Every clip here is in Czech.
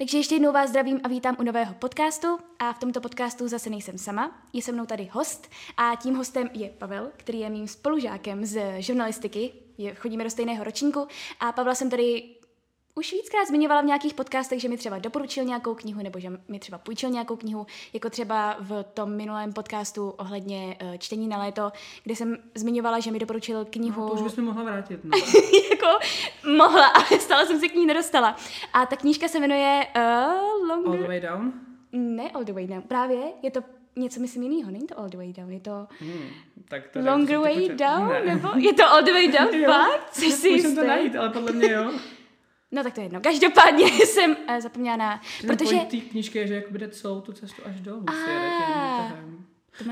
Takže ještě jednou vás zdravím a vítám u nového podcastu. A v tomto podcastu zase nejsem sama, je se mnou tady host a tím hostem je Pavel, který je mým spolužákem z žurnalistiky, je, chodíme do stejného ročníku. A Pavla jsem tady už víckrát zmiňovala v nějakých podcastech, že mi třeba doporučil nějakou knihu nebo že mi třeba půjčil nějakou knihu, jako třeba v tom minulém podcastu ohledně uh, čtení na léto, kde jsem zmiňovala, že mi doporučil knihu. No, to už bychom mohla vrátit. No. jako mohla, ale stále jsem se k ní nedostala. A ta knížka se jmenuje uh, Longer... All the way down? Ne All the way down, právě. Je to něco myslím jinýho, není to All the way down, je to hmm, tak to Longer way down, ne. nebo je to All the way down, fakt? Jsi si to najít, ale podle mě jo. No tak to je jedno. Každopádně jsem uh, zapomněla na... Protože... té knížky je, že jako bude celou tu cestu až dolů.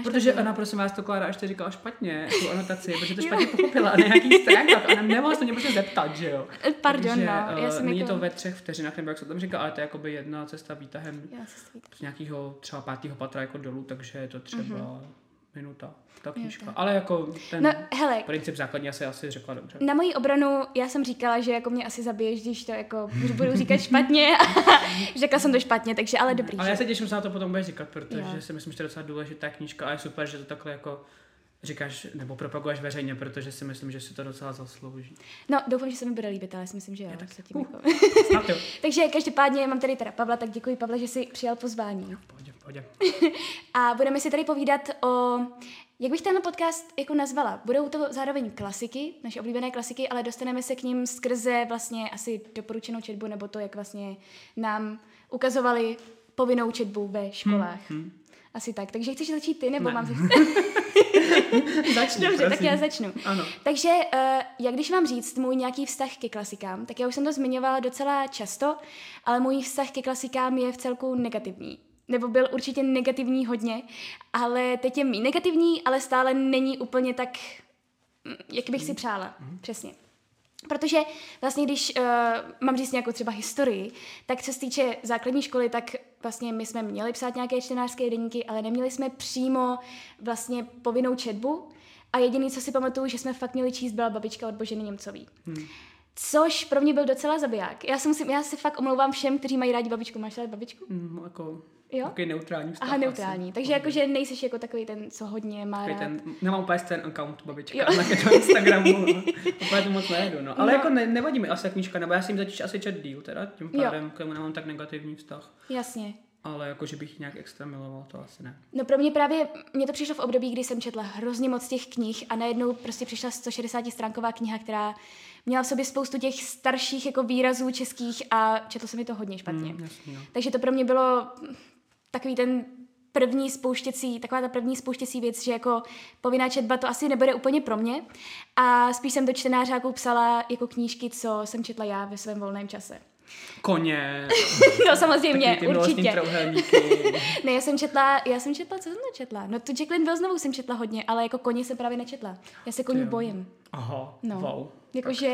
Protože ona, prosím vás, to Klára ještě říkala špatně, tu anotaci, protože to špatně pochopila na nějaký stránkách. Ona nemohla se mě prostě zeptat, že jo. Pardon, Takže, no. Já jsem není jako... to ve třech vteřinách, nebo jak se tam říká, ale to je jakoby jedna cesta výtahem z nějakého třeba pátého patra jako dolů, takže je to třeba mm-hmm minuta, ta knížka. Minuta. Ale jako ten no, hele, princip základní asi asi řekla dobře. Na moji obranu já jsem říkala, že jako mě asi zabiješ, když to jako budu říkat špatně řekla jsem to špatně, takže ale dobrý. Ale já se těším, že na to potom budeš říkat, protože jo. si myslím, že to je docela důležitá knížka a je super, že to takhle jako říkáš nebo propaguješ veřejně, protože si myslím, že si to docela zaslouží. No, doufám, že se mi bude líbit, ale si myslím, že jo. tak. Se tím uh, jako... Takže každopádně mám tady teda Pavla, tak děkuji Pavle, že jsi přijal pozvání. Pohodě, pohodě. A budeme si tady povídat o jak bych tenhle podcast jako nazvala? Budou to zároveň klasiky, naše oblíbené klasiky, ale dostaneme se k ním skrze vlastně asi doporučenou četbu, nebo to, jak vlastně nám ukazovali povinnou četbu ve školách. Hmm, hmm. Asi tak. Takže chceš začít ty, nebo ne. mám Začni, Dobře, prosím. tak já začnu. Ano. Takže, uh, jak když mám říct můj nějaký vztah ke klasikám, tak já už jsem to zmiňovala docela často, ale můj vztah ke klasikám je v celku negativní nebo byl určitě negativní hodně, ale teď je mý negativní, ale stále není úplně tak, mm, jak bych si přála. Mm. Přesně. Protože vlastně, když uh, mám říct nějakou třeba historii, tak co se týče základní školy, tak vlastně my jsme měli psát nějaké čtenářské deníky, ale neměli jsme přímo vlastně povinnou četbu. A jediný, co si pamatuju, že jsme fakt měli číst, byla babička od Boženy Němcový. Hmm. Což pro mě byl docela zabiják. Já, si musím, já se fakt omlouvám všem, kteří mají rádi babičku. Máš rádi babičku? Mm, jako Jo? Takový neutrální vztah. Aha, neutrální. Asi. Takže jakože nejsi jako takový ten, co hodně má rád. Ten, nemám úplně ten account babička jo. na Instagramu. Úplně to moc nejedu. No. Ale no. jako ne, nevadí mi asi knížka, nebo já si jim začít asi čet díl teda, tím pádem jo. k tomu nemám tak negativní vztah. Jasně. Ale jako, že bych nějak extra miloval, to asi ne. No pro mě právě, mně to přišlo v období, kdy jsem četla hrozně moc těch knih a najednou prostě přišla 160 stránková kniha, která měla v sobě spoustu těch starších jako výrazů českých a četlo se mi to hodně špatně. Mm, jasný, no. Takže to pro mě bylo takový ten první spouštěcí, taková ta první spouštěcí věc, že jako povinná četba to asi nebude úplně pro mě. A spíš jsem do čtenářáků psala jako knížky, co jsem četla já ve svém volném čase. Koně. no samozřejmě, určitě. ne, já jsem četla, já jsem četla, co jsem četla? No tu Jacqueline Will znovu jsem četla hodně, ale jako koně jsem právě nečetla. Já se koní bojím. Aha, no. wow. Jakože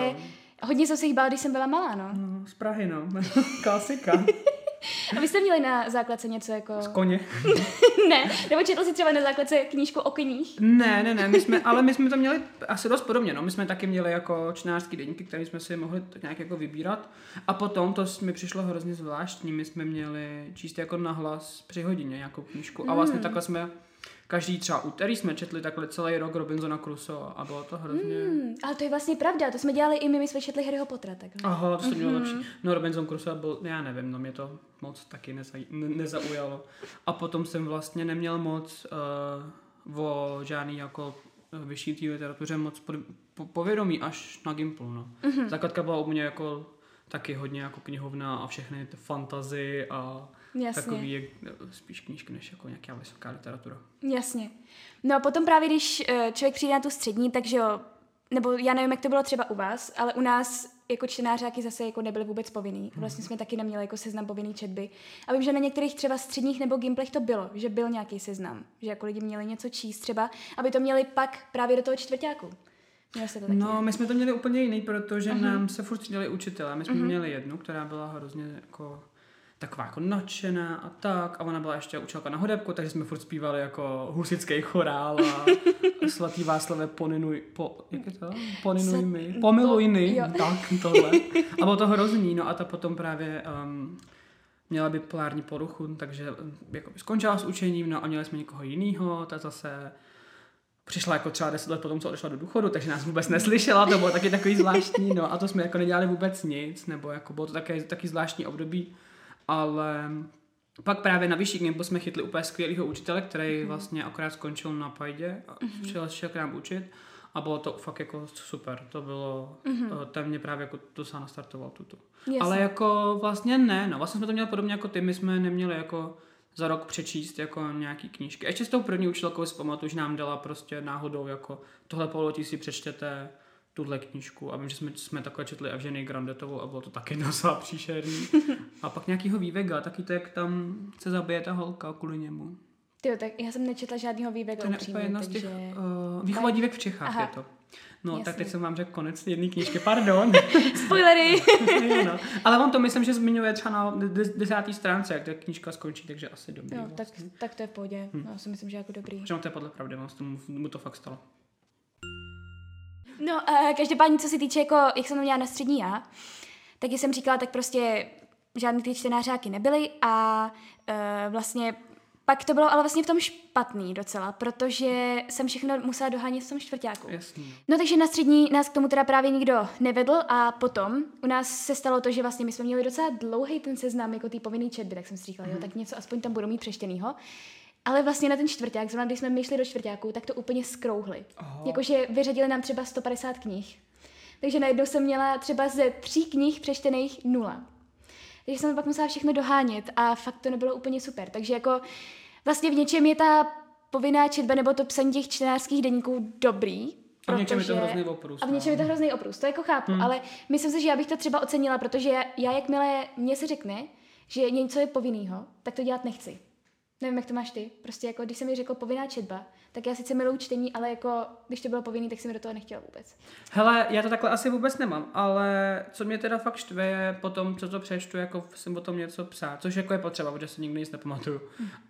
hodně jsem se jich bála, když jsem byla malá, no. no z Prahy, no. Klasika. A vy jste měli na základce něco jako... Z koně. ne, nebo četl si třeba na základce knížku o kních? Ne, ne, ne, my jsme, ale my jsme to měli asi dost podobně, no. My jsme taky měli jako čtenářský deníky, které jsme si mohli tak nějak jako vybírat. A potom to mi přišlo hrozně zvláštní, my jsme měli číst jako nahlas při hodině nějakou knížku. A vlastně mm. takhle jsme každý třeba úterý jsme četli takhle celý rok Robinsona Crusoe a bylo to hrozně... Mm, ale to je vlastně pravda, to jsme dělali i my, my jsme četli Harryho Pottera. Tak. Aha, to jste mělo mm-hmm. lepší. No Robinson Crusoe byl, já nevím, no mě to moc taky neza, ne, nezaujalo. A potom jsem vlastně neměl moc uh, o žádný jako eh, vyšší té literatuře moc po, po, povědomí až na Gimplu, no. Mm-hmm. Základka byla u mě jako taky hodně jako knihovna a všechny ty fantazy a Jasně. takový je spíš knížky než jako nějaká vysoká literatura. Jasně. No a potom právě, když eh, člověk přijde na tu střední, takže jo, nebo já nevím, jak to bylo třeba u vás, ale u nás jako čtenářáky zase jako nebyly vůbec povinný. Mhm. Vlastně jsme taky neměli jako seznam povinný četby. A vím, že na některých třeba středních nebo gimplech to bylo, že byl nějaký seznam, že jako lidi měli něco číst třeba, aby to měli pak právě do toho čtvrtáku. Měl jste to taky? No, my jsme to měli úplně jiný, protože uh-huh. nám se furt střídali učitelé. My jsme uh-huh. měli jednu, která byla hrozně jako taková jako nadšená a tak. A ona byla ještě učitelka na hudebku, takže jsme furt zpívali jako husický chorál a svatý Václave poninuj, po, jak je to? Poninuj mi, pomiluj po- mi, tak tohle. A bylo to hrozný, no a ta potom právě um, měla bipolární poruchu, takže um, jako skončila s učením, no a měli jsme někoho jiného, ta zase přišla jako třeba 10 let potom, co odešla do důchodu, takže nás vůbec neslyšela, to bylo taky takový zvláštní, no a to jsme jako nedělali vůbec nic, nebo jako bylo to také taky zvláštní období, ale pak právě na vyšší gimbu jsme chytli úplně skvělého učitele, který vlastně akorát skončil na Pajdě a přišel k nám učit a bylo to fakt jako super, to bylo, mm-hmm. ten mě právě jako docela nastartoval tuto. Jasně. Ale jako vlastně ne, no vlastně jsme to měli podobně jako ty, my jsme neměli jako za rok přečíst jako nějaký knížky. Ještě s tou první učitelkou si pamatuju, že nám dala prostě náhodou jako tohle pololetí si přečtěte tuhle knížku a vím, že jsme, jsme takhle četli Evženy Grandetovou a bylo to taky docela příšerný. A pak nějakýho vývega, taky to, jak tam se zabije ta holka kvůli němu. Tyjo, tak já jsem nečetla žádného výběhu To je upřímně, jedna z těch takže... uh, výchova dívek v Čechách Aha. je to. No, Jasně. tak teď jsem vám řekl konec jedné knížky, pardon. Spoilery! No. Ale on to myslím, že zmiňuje třeba na des- desátý stránce, jak ta knížka skončí, takže asi dobrý. No, tak, vlastně. tak to je v pohodě. Hm. No, já si myslím, že jako dobrý. Že on to je podle pravdy, se mu, mu to fakt stalo. No, uh, každopádně, co se týče, jako, jak jsem to měla na střední já, tak jsem říkala, tak prostě žádný ty čtenářáky nebyly a uh, vlastně pak to bylo ale vlastně v tom špatný docela, protože jsem všechno musela dohánět v tom čtvrtáku. Jasný. No takže na střední nás k tomu teda právě nikdo nevedl a potom u nás se stalo to, že vlastně my jsme měli docela dlouhý ten seznam jako ty povinný četby, tak jsem si říkala, jo, tak něco aspoň tam budu mít přečtenýho. Ale vlastně na ten čtvrták, zrovna když jsme my šli do čtvrtáku, tak to úplně skrouhli. Aha. Jakože vyřadili nám třeba 150 knih. Takže najednou jsem měla třeba ze tří knih přečtených nula. Takže jsem pak musela všechno dohánět a fakt to nebylo úplně super. Takže jako vlastně v něčem je ta povinná četba nebo to psaní těch čtenářských deníků dobrý. A v něčem je to hrozný oprus. A v něčem je to hrozný oprus, to jako chápu, hmm. ale myslím si, že já bych to třeba ocenila, protože já, já jakmile mně se řekne, že něco je povinnýho, tak to dělat nechci. Nevím, jak to máš ty. Prostě jako, když se mi řekl povinná četba, tak já sice miluji čtení, ale jako, když to bylo povinný, tak jsem do toho nechtěla vůbec. Hele, já to takhle asi vůbec nemám, ale co mě teda fakt štve je potom, co to přečtu, jako jsem o tom něco psát, což jako je potřeba, protože si nikdy nic nepamatuju.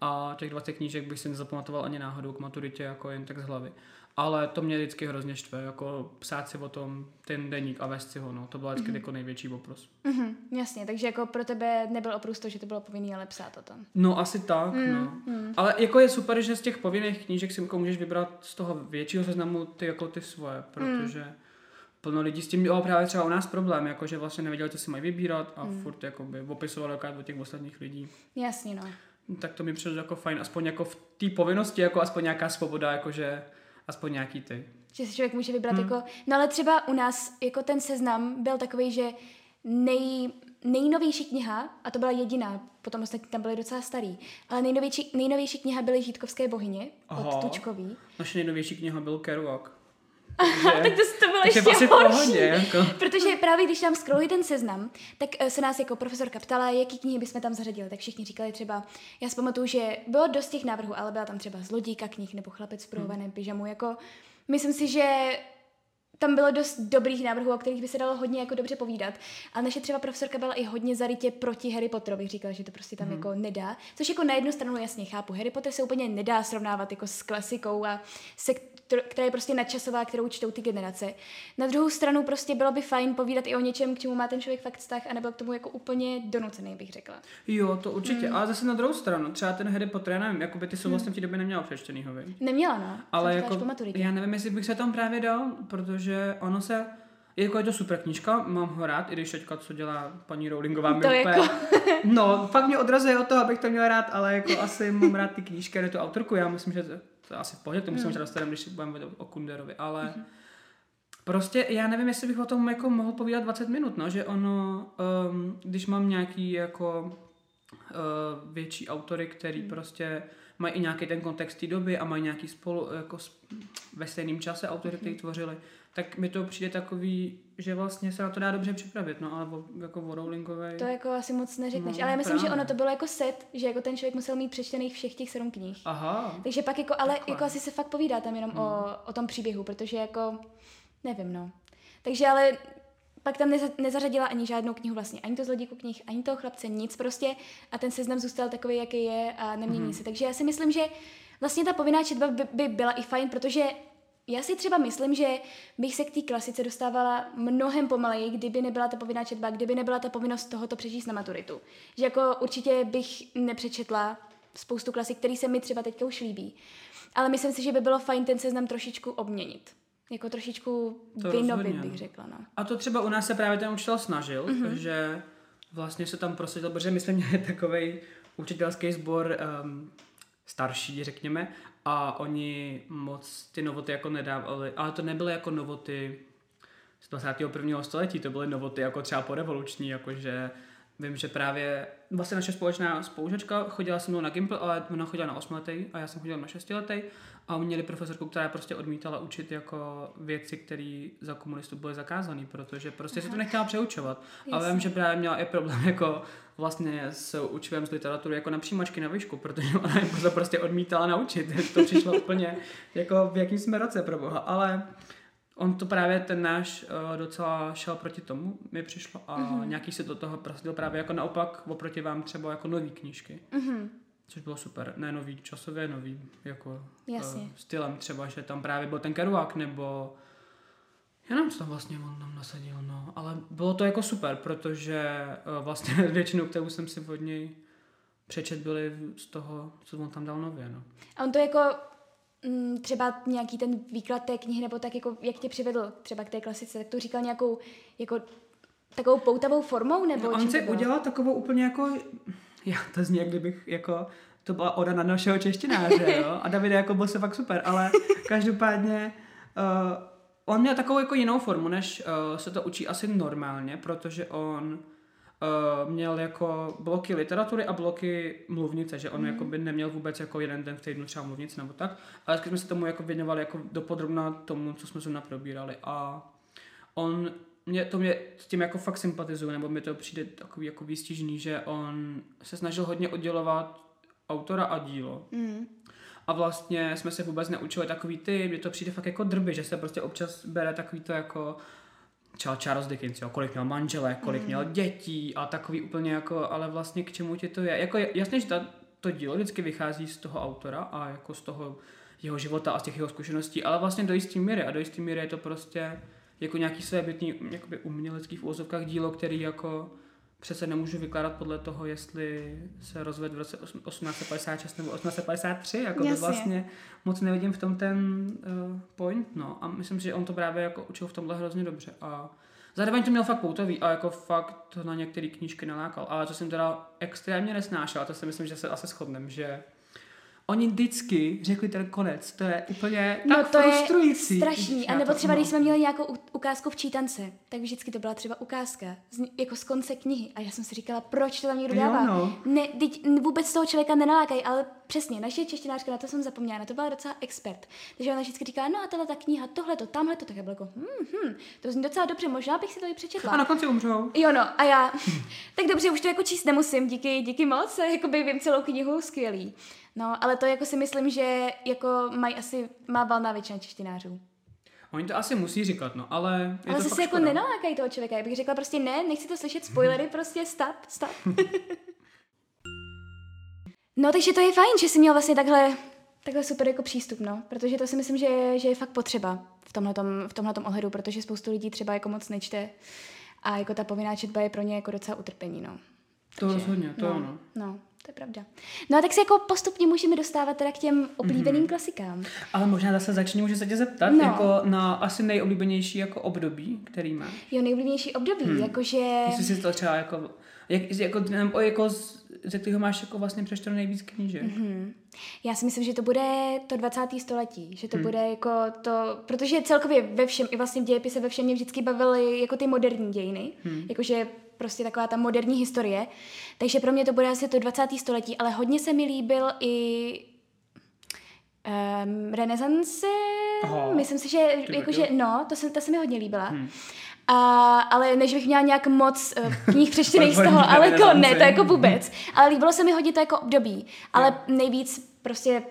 A těch 20 knížek bych si nezapamatoval ani náhodou k maturitě, jako jen tak z hlavy. Ale to mě vždycky hrozně štve, jako psát si o tom ten deník a vést si ho, no. To byl vždycky mm-hmm. jako největší oprus. Mm-hmm, jasně, takže jako pro tebe nebyl oprus to, že to bylo povinný, ale psát o tom. No asi tak, mm-hmm. no. Mhm, mhm. Ale jako je super, že z těch povinných knížek si jako můžeš vybrat z toho většího seznamu ty jako ty svoje, mhm. protože... Mm plno lidí s tím bylo právě třeba u nás problém, jako že vlastně nevěděli, co si mají vybírat a hmm. furt jakoby opisovali do těch ostatních lidí. Jasně, no. Tak to mi přišlo jako fajn, aspoň jako v té povinnosti, jako aspoň nějaká svoboda, jakože aspoň nějaký ty. Že si člověk může vybrat hmm. jako... No ale třeba u nás jako ten seznam byl takový, že nej, nejnovější kniha, a to byla jediná, potom ostatní tam byly docela starý, ale nejnovější, nejnovější kniha byly Žítkovské bohyně Aha. od Tučkový. Naše nejnovější kniha byl Tak to, to bylo ještě horší. pohodě, jako. Protože právě když nám scrolli ten seznam, tak eh, se nás jako profesorka ptala, jaký knihy bychom tam zařadili. Tak všichni říkali třeba, já si pamatuju, že bylo dost těch návrhů, ale byla tam třeba zlodíka knih nebo chlapec v pruhovaném pyžamu. Jako, myslím si, že tam bylo dost dobrých návrhů, o kterých by se dalo hodně jako dobře povídat. A naše třeba profesorka byla i hodně zarytě proti Harry Potterovi, říkala, že to prostě tam jako nedá. Což jako na jednu stranu jasně chápu. Harry Potter se úplně nedá srovnávat jako s klasikou a se, která je prostě nadčasová, kterou čtou ty generace. Na druhou stranu prostě bylo by fajn povídat i o něčem, k čemu má ten člověk fakt vztah a nebyl k tomu jako úplně donucený, bych řekla. Jo, to určitě. Mm. Ale zase na druhou stranu, třeba ten Harry Potter, nevím, jakoby ty jsou vlastně v té době neměla přečtenýho, viď? Neměla, no. Ale jako, po maturitě. já nevím, jestli bych se tam právě dal, protože ono se, jako je to super knižka, mám ho rád, i když teďka, co dělá paní Rowlingová, mi úplně, jako- no, fakt mě odrazuje od toho, abych to měl rád, ale jako asi mám rád ty knížky, ne tu autorku, já myslím, že to, je asi v pohodě, k tomu Hmm. se možná dostaneme, když budeme mluvit o Kunderovi, ale prostě já nevím, jestli bych o tom jako mohl povídat 20 minut, no, že ono, um, když mám nějaký jako uh, větší autory, který Hmm. prostě mají i nějaký ten kontext té doby a mají nějaký spolu jako ve stejném čase autory, který tvořili, tak mi to přijde takový, že vlastně se na to dá dobře připravit, no ale jako o Rowlingové. To jako asi moc neřekneš, No, ale já myslím, že právě. ono to bylo jako set, že jako ten člověk musel mít přečtených všech těch sedm knih. Aha. Takže pak jako, ale Takhle. jako asi se fakt povídá tam jenom Hmm. o, o tom příběhu, protože jako nevím, no. Takže ale pak tam neza, nezařadila ani žádnou knihu vlastně, ani to zlodíku knih, ani toho chlapce, nic prostě a ten seznam zůstal takový, jaký je a nemění mm-hmm. se. Takže já si myslím, že vlastně ta povinná četba by, by byla i fajn, protože já si třeba myslím, že bych se k té klasice dostávala mnohem pomaleji, kdyby nebyla ta povinná četba, kdyby nebyla ta povinnost tohoto přečíst na maturitu. Že jako určitě bych nepřečetla spoustu klasik, který se mi třeba teďka už líbí. Ale myslím si, že by bylo fajn ten seznam trošičku obměnit. Jako trošičku to vynovit, bych řekla. No. A to třeba u nás se právě ten učitel snažil, mm-hmm. že vlastně se tam prosadil, protože my jsme měli takový učitelský sbor um, starší, řekněme, a oni moc ty novoty jako nedávali, ale to nebyly jako novoty z 21. století, to byly novoty jako třeba porevoluční, jakože vím, že právě vlastně naše společná spolužačka chodila se mnou na Gimple, ale ona chodila na 8 letý a já jsem chodila na 6 letý a oni měli profesorku, která prostě odmítala učit jako věci, které za komunistů byly zakázané, protože prostě Aha. se to nechtěla přeučovat. Jasně. Ale vím, že právě měla i problém jako vlastně s učivem z literatury jako na přijímačky na výšku, protože ona jim to prostě odmítala naučit. to přišlo úplně jako v jakým jsme roce pro boha. Ale on to právě ten náš uh, docela šel proti tomu, mi přišlo a mm-hmm. nějaký se do toho prosadil právě jako naopak oproti vám třeba jako nový knížky. Mm-hmm. Což bylo super. Ne nový časově, nový jako Jasně. Uh, stylem třeba, že tam právě byl ten Kerouac nebo já nevím, co tam vlastně on tam nasadil, no. Ale bylo to jako super, protože uh, vlastně většinou, kterou jsem si od něj přečet, byly z toho, co on tam dal nově, no. A on to jako mm, třeba nějaký ten výklad té knihy, nebo tak jako, jak tě přivedl třeba k té klasice, tak to říkal nějakou jako takovou poutavou formou, nebo no, On si udělal takovou úplně jako, já to zní, jak kdybych jako, to byla oda na našeho češtináře, jo, a David jako byl se fakt super, ale každopádně uh, on měl takovou jako jinou formu, než uh, se to učí asi normálně, protože on uh, měl jako bloky literatury a bloky mluvnice, že on mm. jako by neměl vůbec jako jeden den v týdnu třeba mluvnici nebo tak, ale jsme se tomu jako věnovali jako dopodrobna tomu, co jsme zrovna probírali a on mě, to mě s tím jako fakt sympatizuje, nebo mi to přijde takový jako výstižný, že on se snažil hodně oddělovat autora a dílo. Mm a vlastně jsme se vůbec neučili takový ty, mě to přijde fakt jako drby, že se prostě občas bere takový to jako třeba Charles Dickens, jo, kolik měl manželek, kolik mm. měl dětí a takový úplně jako, ale vlastně k čemu ti to je. Jako jasně, že ta, to dílo vždycky vychází z toho autora a jako z toho jeho života a z těch jeho zkušeností, ale vlastně do jistý míry a do jistý míry je to prostě jako nějaký své bytný, jakoby umělecký v úvozovkách dílo, který jako přece nemůžu vykládat podle toho, jestli se rozvedl v roce 1856 nebo 1853, jako by vlastně moc nevidím v tom ten uh, point, no. A myslím si, že on to právě jako učil v tomhle hrozně dobře. A zároveň to měl fakt poutový a jako fakt to na některé knížky nalákal, ale co jsem teda extrémně nesnášel, a to si myslím, že se asi shodneme, že Oni vždycky řekli ten konec, to je úplně no, tak to frustrující. je strašný. A nebo třeba, když jsme měli nějakou ukázku v čítance, tak vždycky to byla třeba ukázka z, jako z konce knihy. A já jsem si říkala, proč to tam někdo dává? No. ne, teď vůbec toho člověka nenalákají, ale přesně, naše češtinářka, na to jsem zapomněla, na to byla docela expert. Takže ona vždycky říká, no a tahle ta kniha, tohle to, tamhle to, tak já byla jako, hm, hm, to zní docela dobře, možná bych si to i přečetla. A na konci umřou. Jo, no, a já, tak dobře, už to jako číst nemusím, díky, díky moc, jakoby vím celou knihu, skvělý. No, ale to jako si myslím, že jako mají asi, má valná většina češtinářů. Oni to asi musí říkat, no, ale je Ale to zase jako nenalákají toho člověka. Já bych řekla prostě ne, nechci to slyšet, spoilery, prostě stop, stop. no, takže to je fajn, že jsi měl vlastně takhle, takhle super jako přístup, no, protože to si myslím, že, je, že je fakt potřeba v tomhletom, v tomhletom ohledu, protože spoustu lidí třeba jako moc nečte a jako ta povinná četba je pro ně jako docela utrpení, no. To takže, rozhodně, to no, ano. No, to je pravda. No a tak se jako postupně můžeme dostávat teda k těm oblíbeným mm-hmm. klasikám. Ale možná zase začni, můžu se tě zeptat, no. jako na asi nejoblíbenější jako období, který máš. Jo, nejoblíbenější období, hmm. jakože... Jestli si to třeba jako, jak, jako, nebo jako ze kterého máš jako vlastně přečteno nejvíc knížek. Mm-hmm. Já si myslím, že to bude to 20. století, že to hmm. bude jako to, protože celkově ve všem, i vlastně v dějepise ve všem mě vždycky bavily jako ty moderní dějiny, hmm. jakože prostě taková ta moderní historie. Takže pro mě to bude asi to 20. století, ale hodně se mi líbil i um, renesance. Myslím si, že, jakože, no, to se, to se mi hodně líbila. Hmm. A, ale než bych měla nějak moc uh, knih přečtených z toho, ale jako ne, to jako vůbec. Ale líbilo se mi hodně to jako období. Ale nejvíc prostě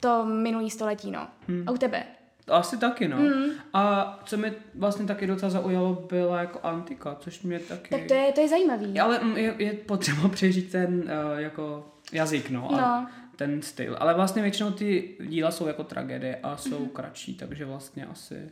to minulý století, no. Hmm. A u tebe? Asi taky, no. Mm. A co mi vlastně taky docela zaujalo, byla jako antika, což mě taky... Tak to je, to je zajímavý. Ale mm, je, je potřeba přežít ten uh, jako jazyk, no. No. A ten styl. Ale vlastně většinou ty díla jsou jako tragédie a jsou mm. kratší, takže vlastně asi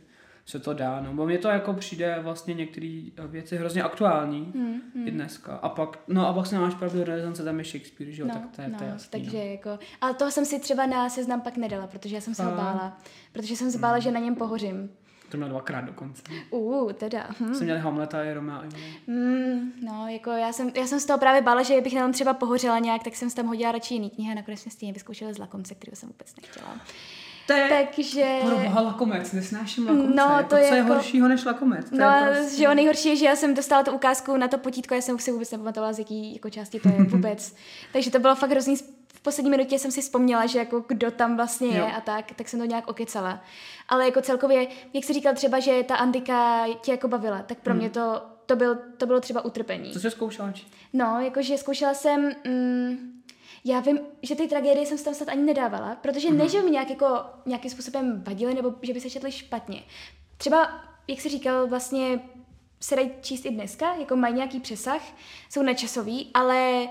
se to dá. No, bo mně to jako přijde vlastně některé věci hrozně aktuální Hmm, hmm. i dneska. A pak, no a vlastně máš pravdu, renesance tam je Shakespeare, že jo, No, tak to je, no, to je jasný, takže no. jako, ale toho jsem si třeba na seznam pak nedala, protože já jsem se ho Fakt? bála. Protože jsem se Hmm. bála, že na něm pohořím. To měl dvakrát dokonce. Uh, teda. Hm. Jsem měl Hamleta i Romea. a Julie. Mm, no, jako já jsem, já jsem z toho právě bála, že bych na tom třeba pohořela nějak, tak jsem tam hodila radši jiný knihy a nakonec jsem stejně vyzkoušela z lakomce, kterého jsem vůbec nechtěla. To je Takže... pro boha lakomec, nesnáším lakomce. No, jako, to co je je jako- horšího než lakomec? To No, je prostě... že jo, nejhorší je, že já jsem dostala tu ukázku na to potítko, já jsem si vůbec nepamatovala, z jaký jako části to je vůbec. Takže to bylo fakt hrozný. V poslední minutě jsem si vzpomněla, že jako kdo tam vlastně je Jo. a tak, tak jsem to nějak okecala. Ale jako celkově, jak jsi říkal třeba, že ta Antika tě jako bavila, tak pro mě to, to, byl, to bylo třeba utrpení. Co jsi zkoušela? No, jakože zkoušela jsem, mm, já vím, že ty tragédie jsem si tam snad ani nedávala, protože ne, že by mi nějak jako, nějakým způsobem vadily, nebo že by se četly špatně. Třeba, jak jsi říkal, vlastně se dají číst i dneska, jako mají nějaký přesah, jsou načasový, ale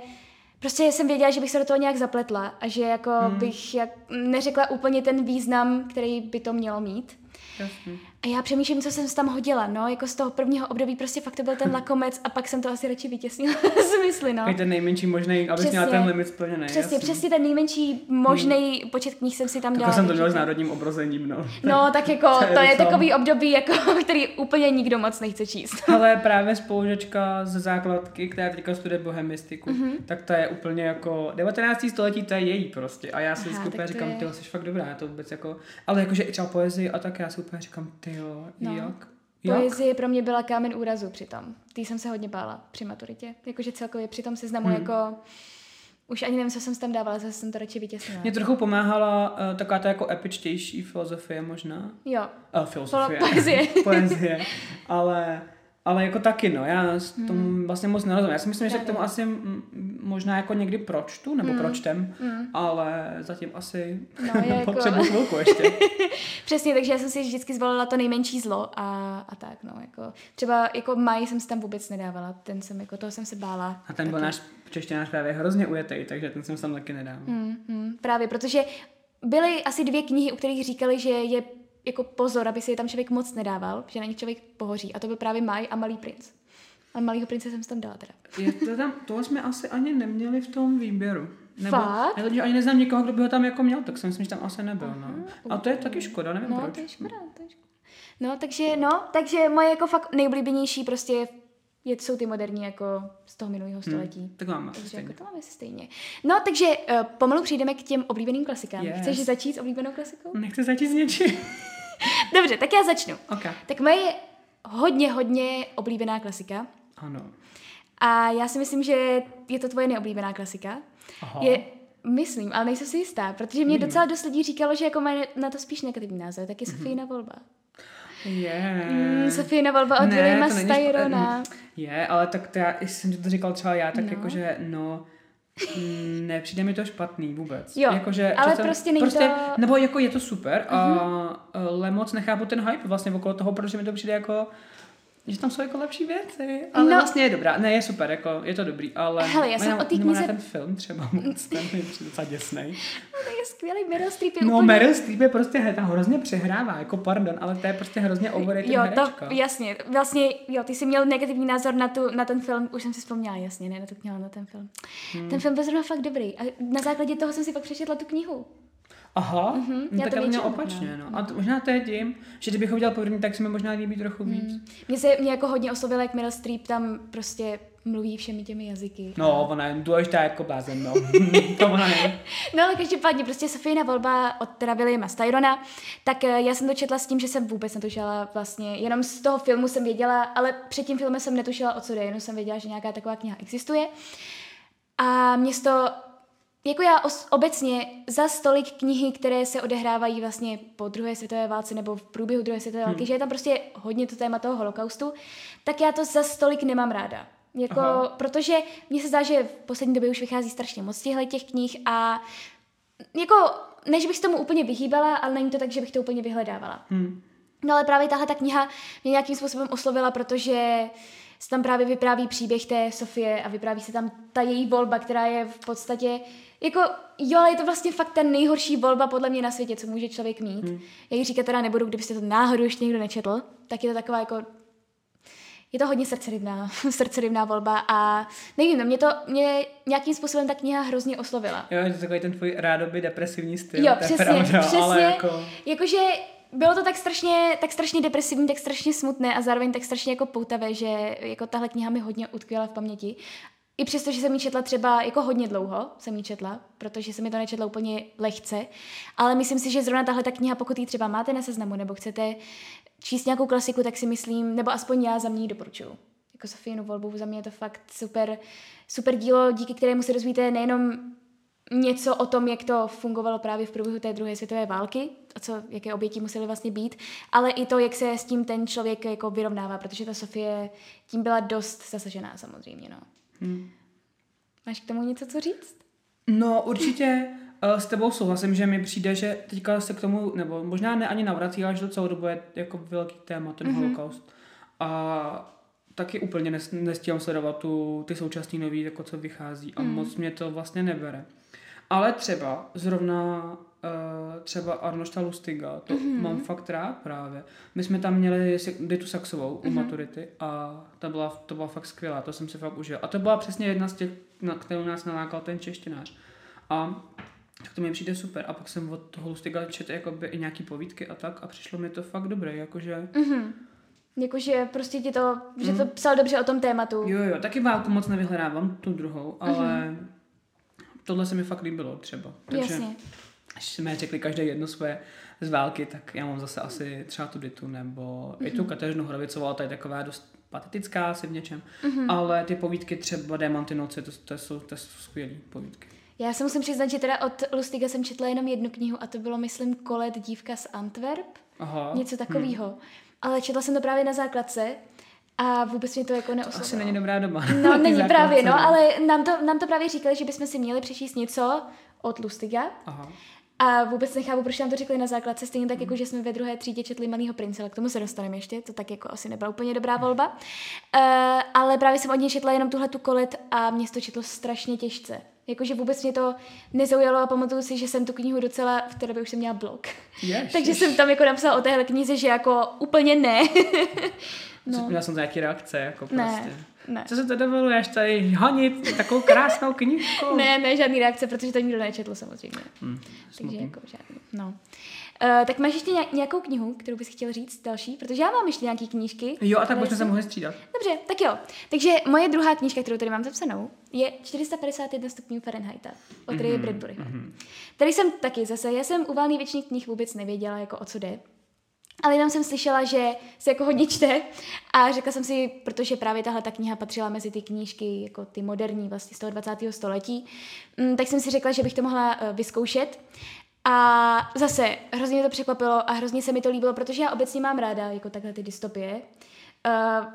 prostě jsem věděla, že bych se do toho nějak zapletla a že jako hmm. bych jak, neřekla úplně ten význam, který by to mělo mít. Jasně. A já přemýšlím, co jsem tam hodila, no, jako z toho prvního období prostě fakt to byl ten lakomec a pak jsem to asi radši vytěsnila z mysli, no. Ten nejmenší možný, abys měla Přesně. ten limit splněný. Přesně, jasně. přesně ten nejmenší možný hmm. počet knih jsem si tam Tak dala. jsem to měl takže- s národním obrozením, no. No, tak jako, to je to je takový období, jako, který úplně nikdo moc nechce číst. Ale právě spolužačka ze základky, která teďka studuje bohemistiku, Mhm. mm-hmm. tak to je úplně jako 19. století, to je její prostě. A já si Aha, tak úplně říkám, je- ty jsi fakt dobrá, já to vůbec jako, ale jakože i třeba poezii a tak já si úplně říkám, ty jo, No. jak? Jak? Poezie pro mě byla kámen úrazu přitom. Tý jsem se hodně bála při maturitě. Jakože celkově při tom seznamu Hmm. jako... Už ani nevím, co jsem tam dávala, zase jsem to radši vytěsnila. Mě trochu pomáhala uh, taková ta jako epičtější filozofie možná. Jo, Uh, filozofie. Poezie. poezie. Ale, ale jako taky, no. Já s tomu vlastně moc nerozumím. Já si myslím, že k tomu asi mm, možná jako někdy pročtu, nebo Mm. pročtem, Mm. ale zatím asi No, je jako- potřebuji chvilku ještě. Přesně, takže já jsem si vždycky zvolila to nejmenší zlo a, a tak, no, jako třeba jako Maj jsem si tam vůbec nedávala, ten jsem, jako toho jsem se bála. A ten byl náš češtěnář právě hrozně ujetý, takže ten jsem tam taky nedal. Hmm, hmm, právě, protože byly asi dvě knihy, u kterých říkali, že je jako pozor, aby si je tam člověk moc nedával, že na nich člověk pohoří. A to byl právě Maj a Malý princ. A Malýho prince jsem si tam dala teda. Je to tam, toho jsme asi ani neměli v tom výběru. Nebo, Fakt? Totiž ani neznám někoho, kdo by ho tam jako měl, tak si myslím, že tam asi nebyl. No. A to je taky škoda, nevím No, proč. to je škoda, to je škoda. No, takže, no, takže moje jako fakt nejoblíbenější prostě je, jsou ty moderní jako z toho minulého století. Hmm, tak máme Takže stejně. jako to máme asi stejně. No, takže uh, pomalu přejdeme k těm oblíbeným klasikám. Yes. Chceš začít s oblíbenou klasikou? Nechci začít s něčím. Dobře, tak já začnu. ok. Tak moje hodně, hodně oblíbená klasika. Ano. A já si myslím, že je to tvoje neoblíbená klasika. Aha. Je, myslím, ale nejsem si jistá, protože mě Uvidíme. docela dost lidí říkalo, že jako má na to spíš negativní názor, tak je Mhm. Sofína volba. Je. Mm, Sofína volba od Williama Styrona. Je, ale tak to já, jestli jsem to říkal třeba já, tak No. jakože, no, mm, nepřijde mi to špatný vůbec. Jo, ale že jsem- prostě není to- Mhm. Nebo jako je to super, a, ale moc nechápu ten hype vlastně okolo toho, protože mi to přijde jako, že tam jsou jako lepší věci, ale No. vlastně je dobrá. Ne, je super, jako je to dobrý, ale Hele, já jsem nemám- o té knize- na ten film třeba moc, ten přijde docela děsnej. No, to je skvělý, Meryl Streep je No, úplně... Meryl Streep je prostě, he, ta hrozně přehrává, jako pardon, ale to je prostě hrozně overrated Jo, herečka. to jasně, vlastně, jo, ty jsi měl negativní názor na, tu, na ten film, už jsem si vzpomněla, jasně, ne, na to měla na ten film. Hmm. Ten film byl zrovna fakt dobrý a na základě toho jsem si pak přečetla tu knihu. Aha, Mhm, mm-hmm, já no, tak to já to měl opačně, no. A to, možná to je tím, že kdybych ho viděl poprvé, tak se mi možná líbí trochu víc. Mm. Mně se mě jako hodně oslovilo, jak Meryl Streep tam prostě mluví všemi těmi jazyky. No, ona je důležitá jako blázen, no. to ona je. No ale každopádně prostě Sofína volba od teda Williama Styrona, tak eh, já jsem to četla s tím, že jsem vůbec netušila vlastně, jenom z toho filmu jsem věděla, ale před tím filmem jsem netušila, o co jde, jenom jsem věděla, že nějaká taková kniha existuje. A mě z to, jako já os, obecně za stolik knihy, které se odehrávají vlastně po druhé světové válce nebo v průběhu druhé světové války, Hmm. že je tam prostě hodně to téma toho holokaustu, tak já to za stolik nemám ráda. Jako, Aha. protože mně se zdá, že v poslední době už vychází strašně moc těchto těch knih a jako než bych se tomu úplně vyhýbala, ale není to tak, že bych to úplně vyhledávala. Hmm. No ale právě tahle ta kniha mě nějakým způsobem oslovila, protože se tam právě vypráví příběh té Sofie a vypráví se tam ta její volba, která je v podstatě jako, jo, ale je to vlastně fakt ta nejhorší volba podle mě na světě, co může člověk mít. Hmm. Já ji říkat teda nebudu, kdybyste to náhodou ještě někdo nečetl, tak je to taková jako je to hodně srdcerivná, srdcerivná volba a nevím, no, mě to, mě nějakým způsobem ta kniha hrozně oslovila. Jo, je to takový ten tvůj rádoby depresivní styl. Jo, přesně, pravda, přesně. Ale jako... Jakože bylo to tak strašně, tak strašně depresivní, tak strašně smutné a zároveň tak strašně jako poutavé, že jako tahle kniha mi hodně utkvěla v paměti. I přesto, že jsem ji četla třeba jako hodně dlouho, jsem ji četla, protože jsem mi to nečetla úplně lehce, ale myslím si, že zrovna tahle ta kniha, pokud ji třeba máte na seznamu nebo chcete číst nějakou klasiku, tak si myslím, nebo aspoň já za mě ji doporučuju. Jako Sofínu volbu, za mě je to fakt super, super dílo, díky kterému se dozvíte nejenom něco o tom, jak to fungovalo právě v průběhu té druhé světové války, a co, jaké oběti musely vlastně být, ale i to, jak se s tím ten člověk jako vyrovnává, protože ta Sofie tím byla dost zasažená samozřejmě, no. Hmm. Máš k tomu něco co říct? No určitě uh, s tebou souhlasím, že mi přijde, že teďka se k tomu, nebo možná ne ani navrací, ale že to celou dobu je jako velký téma, ten mm-hmm. holokaust. A taky úplně nes, nestíhám sledovat tu, ty současné nový, jako co vychází a mm. moc mě to vlastně nebere. Ale třeba zrovna uh, třeba Arnošta Lustiga, to mm-hmm. mám fakt rád právě. My jsme tam měli Ditu Saxovou mm-hmm. u mhm. maturity a ta byla, to byla fakt skvělá, to jsem si fakt užil. A to byla přesně jedna z těch, na kterou nás nalákal ten češtinář. A tak to mi přijde super. A pak jsem od toho Lustiga četl jakoby i nějaký povídky a tak a přišlo mi to fakt dobré, jakože... Mm-hmm. Jakože prostě ti to, že to mhm. psal dobře o tom tématu. Jo, jo, taky válku moc nevyhledávám, tu druhou, ale mm-hmm. Tohle se mi fakt líbilo třeba. Takže, Jasně. Až jsme řekli každé jedno svoje z války, tak já mám zase asi třeba tu Ditu nebo mm-hmm. i tu mhm. Kateřinu Hrovicovu, ta je taková dost patetická asi v něčem, mm-hmm. ale ty povídky třeba Démanty noci, to, to, jsou, to jsou skvělé povídky. Já se musím přiznat, že teda od Lustiga jsem četla jenom jednu knihu a to bylo, myslím, Kolet dívka z Antwerp. Aha. Něco takového. Hmm. Ale četla jsem to právě na základce a vůbec mě to jako neoslovilo. Asi není dobrá doba. No, není právě, no, ale nám to, nám to právě říkali, že bychom si měli přečíst něco od Lustiga. Aha. A vůbec nechápu, proč nám to řekli na základce, stejně tak, mm. jako že jsme ve druhé třídě četli Malýho prince, ale k tomu se dostaneme ještě, to tak jako asi nebyla úplně dobrá volba. Uh, ale právě jsem od něj četla jenom tuhle tu kolet a mě to četlo strašně těžce. Jakože vůbec mě to nezaujalo a pamatuju si, že jsem tu knihu docela, v té době už jsem měla blog. Yes, Takže yes. jsem tam jako napsala o téhle knize, že jako úplně ne. no. Měla jsem nějaký reakce, jako prostě. Ne. Ne. Co se to dovoluješ tady honit takovou krásnou knižku? ne, ne, žádný reakce, protože to nikdo nečetl samozřejmě. Hmm, Takže jako žádný. No. Uh, tak máš ještě nějakou knihu, kterou bys chtěl říct další? Protože já mám ještě nějaké knížky. Jo, a tak bychom se mohli střídat. Dobře, tak jo. Takže moje druhá knížka, kterou tady mám zapsanou, je 451 stupňů Fahrenheita od Ray mm-hmm, Bradburyho. Mm-hmm. Tady jsem taky zase, já jsem u valný většině knih vůbec nevěděla, jako o co jde. Ale jenom jsem slyšela, že se jako hodně čte a řekla jsem si, protože právě tahle ta kniha patřila mezi ty knížky, jako ty moderní vlastně z toho 20. století, mm, tak jsem si řekla, že bych to mohla uh, vyzkoušet. A zase hrozně mě to překvapilo a hrozně se mi to líbilo, protože já obecně mám ráda jako takhle ty dystopie. Uh,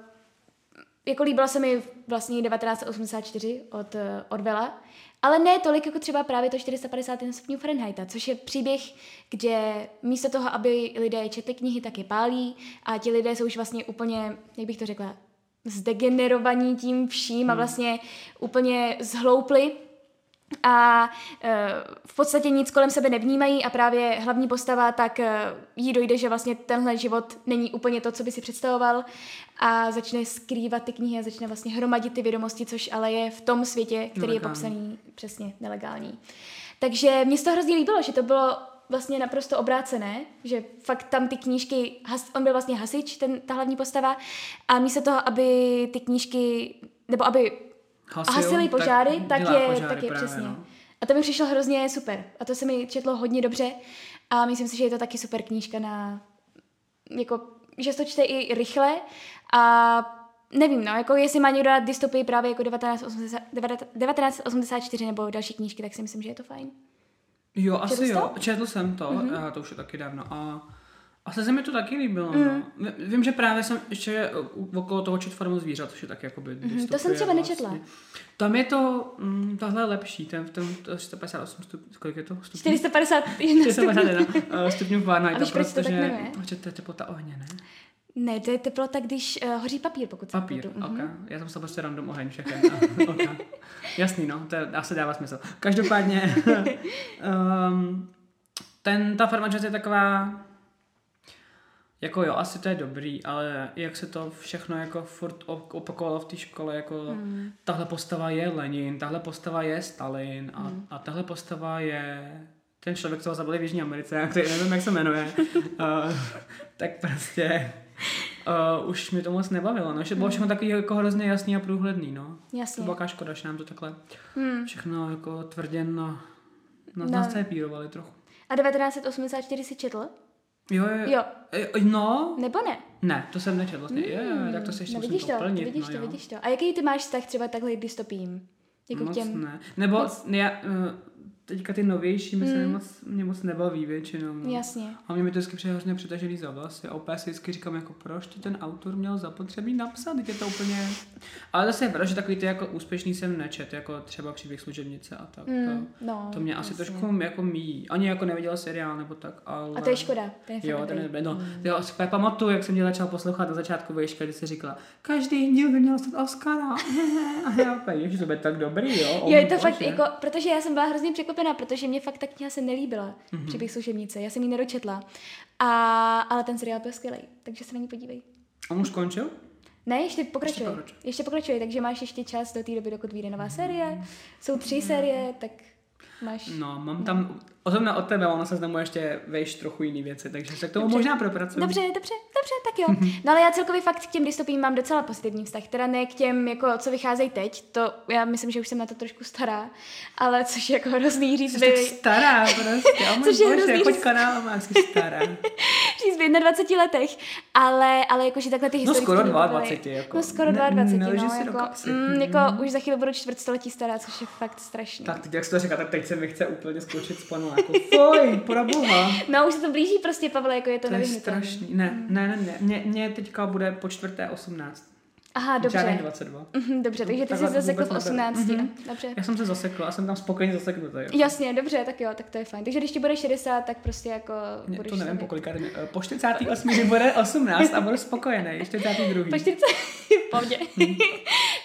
jako líbilo se mi vlastně 1984 od uh, Orwella, ale ne tolik jako třeba právě to 450 stupňů Fahrenheita, což je příběh, kde místo toho, aby lidé četli knihy, tak je pálí a ti lidé jsou už vlastně úplně, jak bych to řekla, zdegenerovaní tím vším a hmm. vlastně úplně zhloupli a e, v podstatě nic kolem sebe nevnímají a právě hlavní postava tak e, jí dojde, že vlastně tenhle život není úplně to, co by si představoval a začne skrývat ty knihy a začne vlastně hromadit ty vědomosti, což ale je v tom světě, který nelegální. je popsaný přesně nelegální. Takže mě se to hrozně líbilo, že to bylo vlastně naprosto obrácené, že fakt tam ty knížky, on byl vlastně hasič, ten, ta hlavní postava, a místo toho, aby ty knížky, nebo aby hasili požáry, tak, tak je, požáry tak je právě, přesně. No. A to mi přišlo hrozně super. A to se mi četlo hodně dobře. A myslím si, že je to taky super knížka na, jako, že se to čte i rychle a nevím, no, jako jestli má někdo rád dystopii právě jako 1980, 1984 nebo další knížky, tak si myslím, že je to fajn. Jo, Četl asi jo. To? Četl jsem to, mm-hmm. a to už je taky dávno. A Asi se mi to taky líbilo, mm. no. Vím, že právě jsem ještě okolo toho čet formu zvířat, což je tak jakoby mm, To jsem třeba vlastně. nečetla. Tam je to, mm, tohle je lepší, ten, ten 458 stupňů, kolik je to stupňů? 451 451 stupňů Fahrenheit, protože to, protože to je teplota ohně, ne? Ne, to je teplota, když uh, hoří papír, pokud se Papír, ok. Mm-hmm. Já jsem se prostě random oheň všechny. okay. Jasný, no, to je, asi dává smysl. Každopádně, um, ten, ta farmačka je taková, jako jo, asi to je dobrý, ale jak se to všechno jako furt opakovalo v té škole, jako mm. tahle postava je Lenin, tahle postava je Stalin a, mm. a tahle postava je ten člověk, co ho zabili v Jižní Americe, který nevím, jak se jmenuje, uh, tak prostě uh, už mi to moc nebavilo, no, že bylo hmm. všechno takový jako hrozně jasný a průhledný, no. Jasně. To byla škoda, že nám to takhle hmm. všechno jako tvrdě na, na, no. nascepírovali trochu. A 1984 si četl? Jo, jo, jo. No. Nebo ne? Ne, to jsem nečetl vlastně. Mm. Je, tak to se ještě no, vidíš to, plnit. Vidíš no, to, jo. vidíš to. A jaký ty máš vztah třeba takhle dystopím? Jako Moc těm... ne. Nebo Moc... já, uh, teďka ty novější mi se mm. moc, mě moc nebaví většinou. No. Jasně. A mě mi to vždycky přijde hrozně přitažený za vlasy. A opět si vždycky říkám, jako proč to ten autor měl zapotřebí napsat, je to úplně... Ale zase je pravda, že takový ty jako úspěšný jsem nečet, jako třeba příběh služebnice a tak. Mm, to, no, to mě jasně. asi trošku jako míjí. Ani jako neviděla seriál nebo tak, ale... A to je škoda. To je jo, to je, no, mm. jo, si pamatuju, jak jsem mě začal poslouchat na začátku vejška, kdy se říkala, každý díl by měl stát Oscara. a já opět, že to bude tak dobrý, jo. Jo, je to fakt, jako, protože já jsem byla hrozně překvapená, protože mě fakt ta kniha se nelíbila, mm-hmm. příběh služebnice, já jsem ji nedočetla, a, ale ten seriál byl skvělý, takže se na ní podívej. A už skončil? Ne, ještě pokračuje. Ještě pokračuje. ještě pokračuje, takže máš ještě čas do té doby, dokud vyjde nová série. Jsou tři mm. série, tak máš... No, mám tam, osobně od tebe, ono se znamu ještě vejš trochu jiný věci, takže se k tomu dobře. možná propracuju. Dobře, dobře, dobře, tak jo. No ale já celkově fakt k těm dystopím mám docela pozitivní vztah, teda ne k těm, jako, co vycházejí teď, to já myslím, že už jsem na to trošku stará, ale což je jako hrozný říct. Jsi by... stará prostě, oh což je bože, hrozný pojď kanál, má jsi stará. říct v 21 letech, ale, ale jakože takhle ty historické... No skoro 22, jako. No skoro 22, ne, no, jako, mm, jako mm. už za chvíli budu čtvrtstoletí stará, což je fakt strašný. Tak teď jak jsi to říká, tak teď se mi chce úplně skočit z panu, jako fuj, pro boha. No už se to blíží prostě, Pavle, jako je to To je strašný. Ne, ne, ne, ne. Mě, mě teďka bude po čtvrté 18. Aha, dobře. Žádný 22. Mm-hmm, dobře, takže ty jsi zasekl v 18. Mm-hmm. Dobře. Já jsem se zasekl a jsem tam spokojeně zaseknutý. Jasně, dobře, tak jo, tak to je fajn. Takže když ti bude 60, tak prostě jako Mě, budeš To nevím, po kolika, eh, po 48 mi bude 18 a budu spokojený, ještě 42. Po 40, pohodě. Hmm.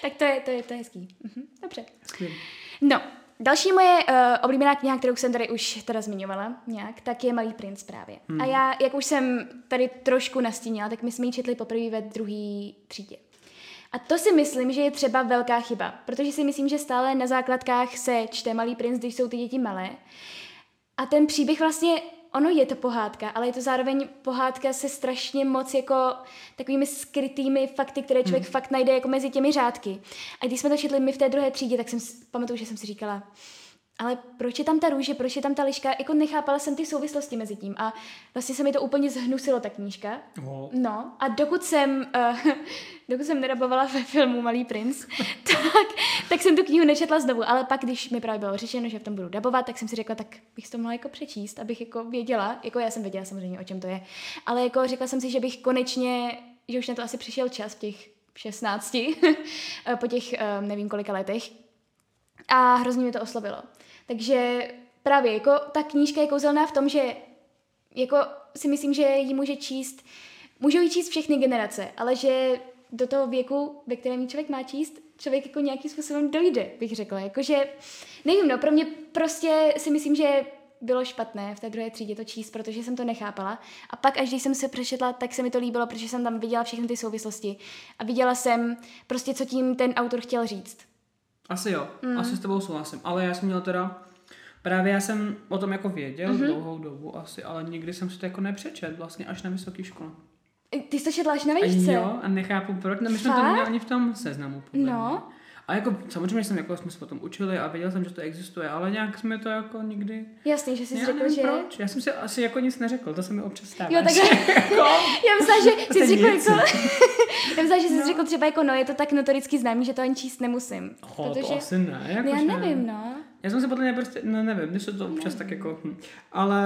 tak to je, to je, to je hezký. Mhm, dobře. Skvělý. No, Další moje uh, oblíbená kniha, kterou jsem tady už teda zmiňovala nějak, tak je Malý princ právě. Hmm. A já, jak už jsem tady trošku nastínila, tak my jsme ji četli poprvé ve druhé třídě. A to si myslím, že je třeba velká chyba, protože si myslím, že stále na základkách se čte Malý princ, když jsou ty děti malé. A ten příběh vlastně ono je to pohádka, ale je to zároveň pohádka se strašně moc jako takovými skrytými fakty, které člověk hmm. fakt najde jako mezi těmi řádky. A když jsme to četli my v té druhé třídě, tak jsem pamatuju, že jsem si říkala, ale proč je tam ta růže, proč je tam ta liška, jako nechápala jsem ty souvislosti mezi tím a vlastně se mi to úplně zhnusilo, ta knížka. Oh. No a dokud jsem, uh, dokud jsem nerabovala ve filmu Malý princ, tak, tak jsem tu knihu nečetla znovu, ale pak, když mi právě bylo řečeno, že v tom budu dabovat, tak jsem si řekla, tak bych to mohla jako přečíst, abych jako věděla, jako já jsem věděla samozřejmě, o čem to je, ale jako řekla jsem si, že bych konečně, že už na to asi přišel čas v těch 16, po těch uh, nevím kolika letech, a hrozně mě to oslovilo. Takže právě jako ta knížka je kouzelná v tom, že jako si myslím, že ji může číst, můžou ji číst všechny generace, ale že do toho věku, ve kterém ji člověk má číst, člověk jako nějakým způsobem dojde, bych řekla. Jakože, nevím, no, pro mě prostě si myslím, že bylo špatné v té druhé třídě to číst, protože jsem to nechápala. A pak, až když jsem se přečetla, tak se mi to líbilo, protože jsem tam viděla všechny ty souvislosti. A viděla jsem prostě, co tím ten autor chtěl říct. Asi jo, mm. asi s tebou souhlasím, ale já jsem měl teda, právě já jsem o tom jako věděl mm-hmm. dlouhou dobu asi, ale nikdy jsem si to jako nepřečet vlastně až na vysoké škole. Ty jsi to četla až na výšce? Jo, a nechápu proč, no my jsme to neměli ani v tom seznamu. No. A jako samozřejmě jsem jako jsme se potom učili a věděl jsem, že to existuje, ale nějak jsme to jako nikdy... Jasně, že jsi Já řekl, nevím že... proč. Já jsem si asi jako nic neřekl, to se mi občas stává. Jo, takhle. Jako- Já myslela, že jsi řekl jako... Já myslela, že jsi No. řekl třeba jako, no, je to tak notoricky známý, že to ani číst nemusím. Oh, to asi ne. Jako, já nevím, no. Já jsem se podle mě prostě, no nevím, když se to občas tak jako, hm. ale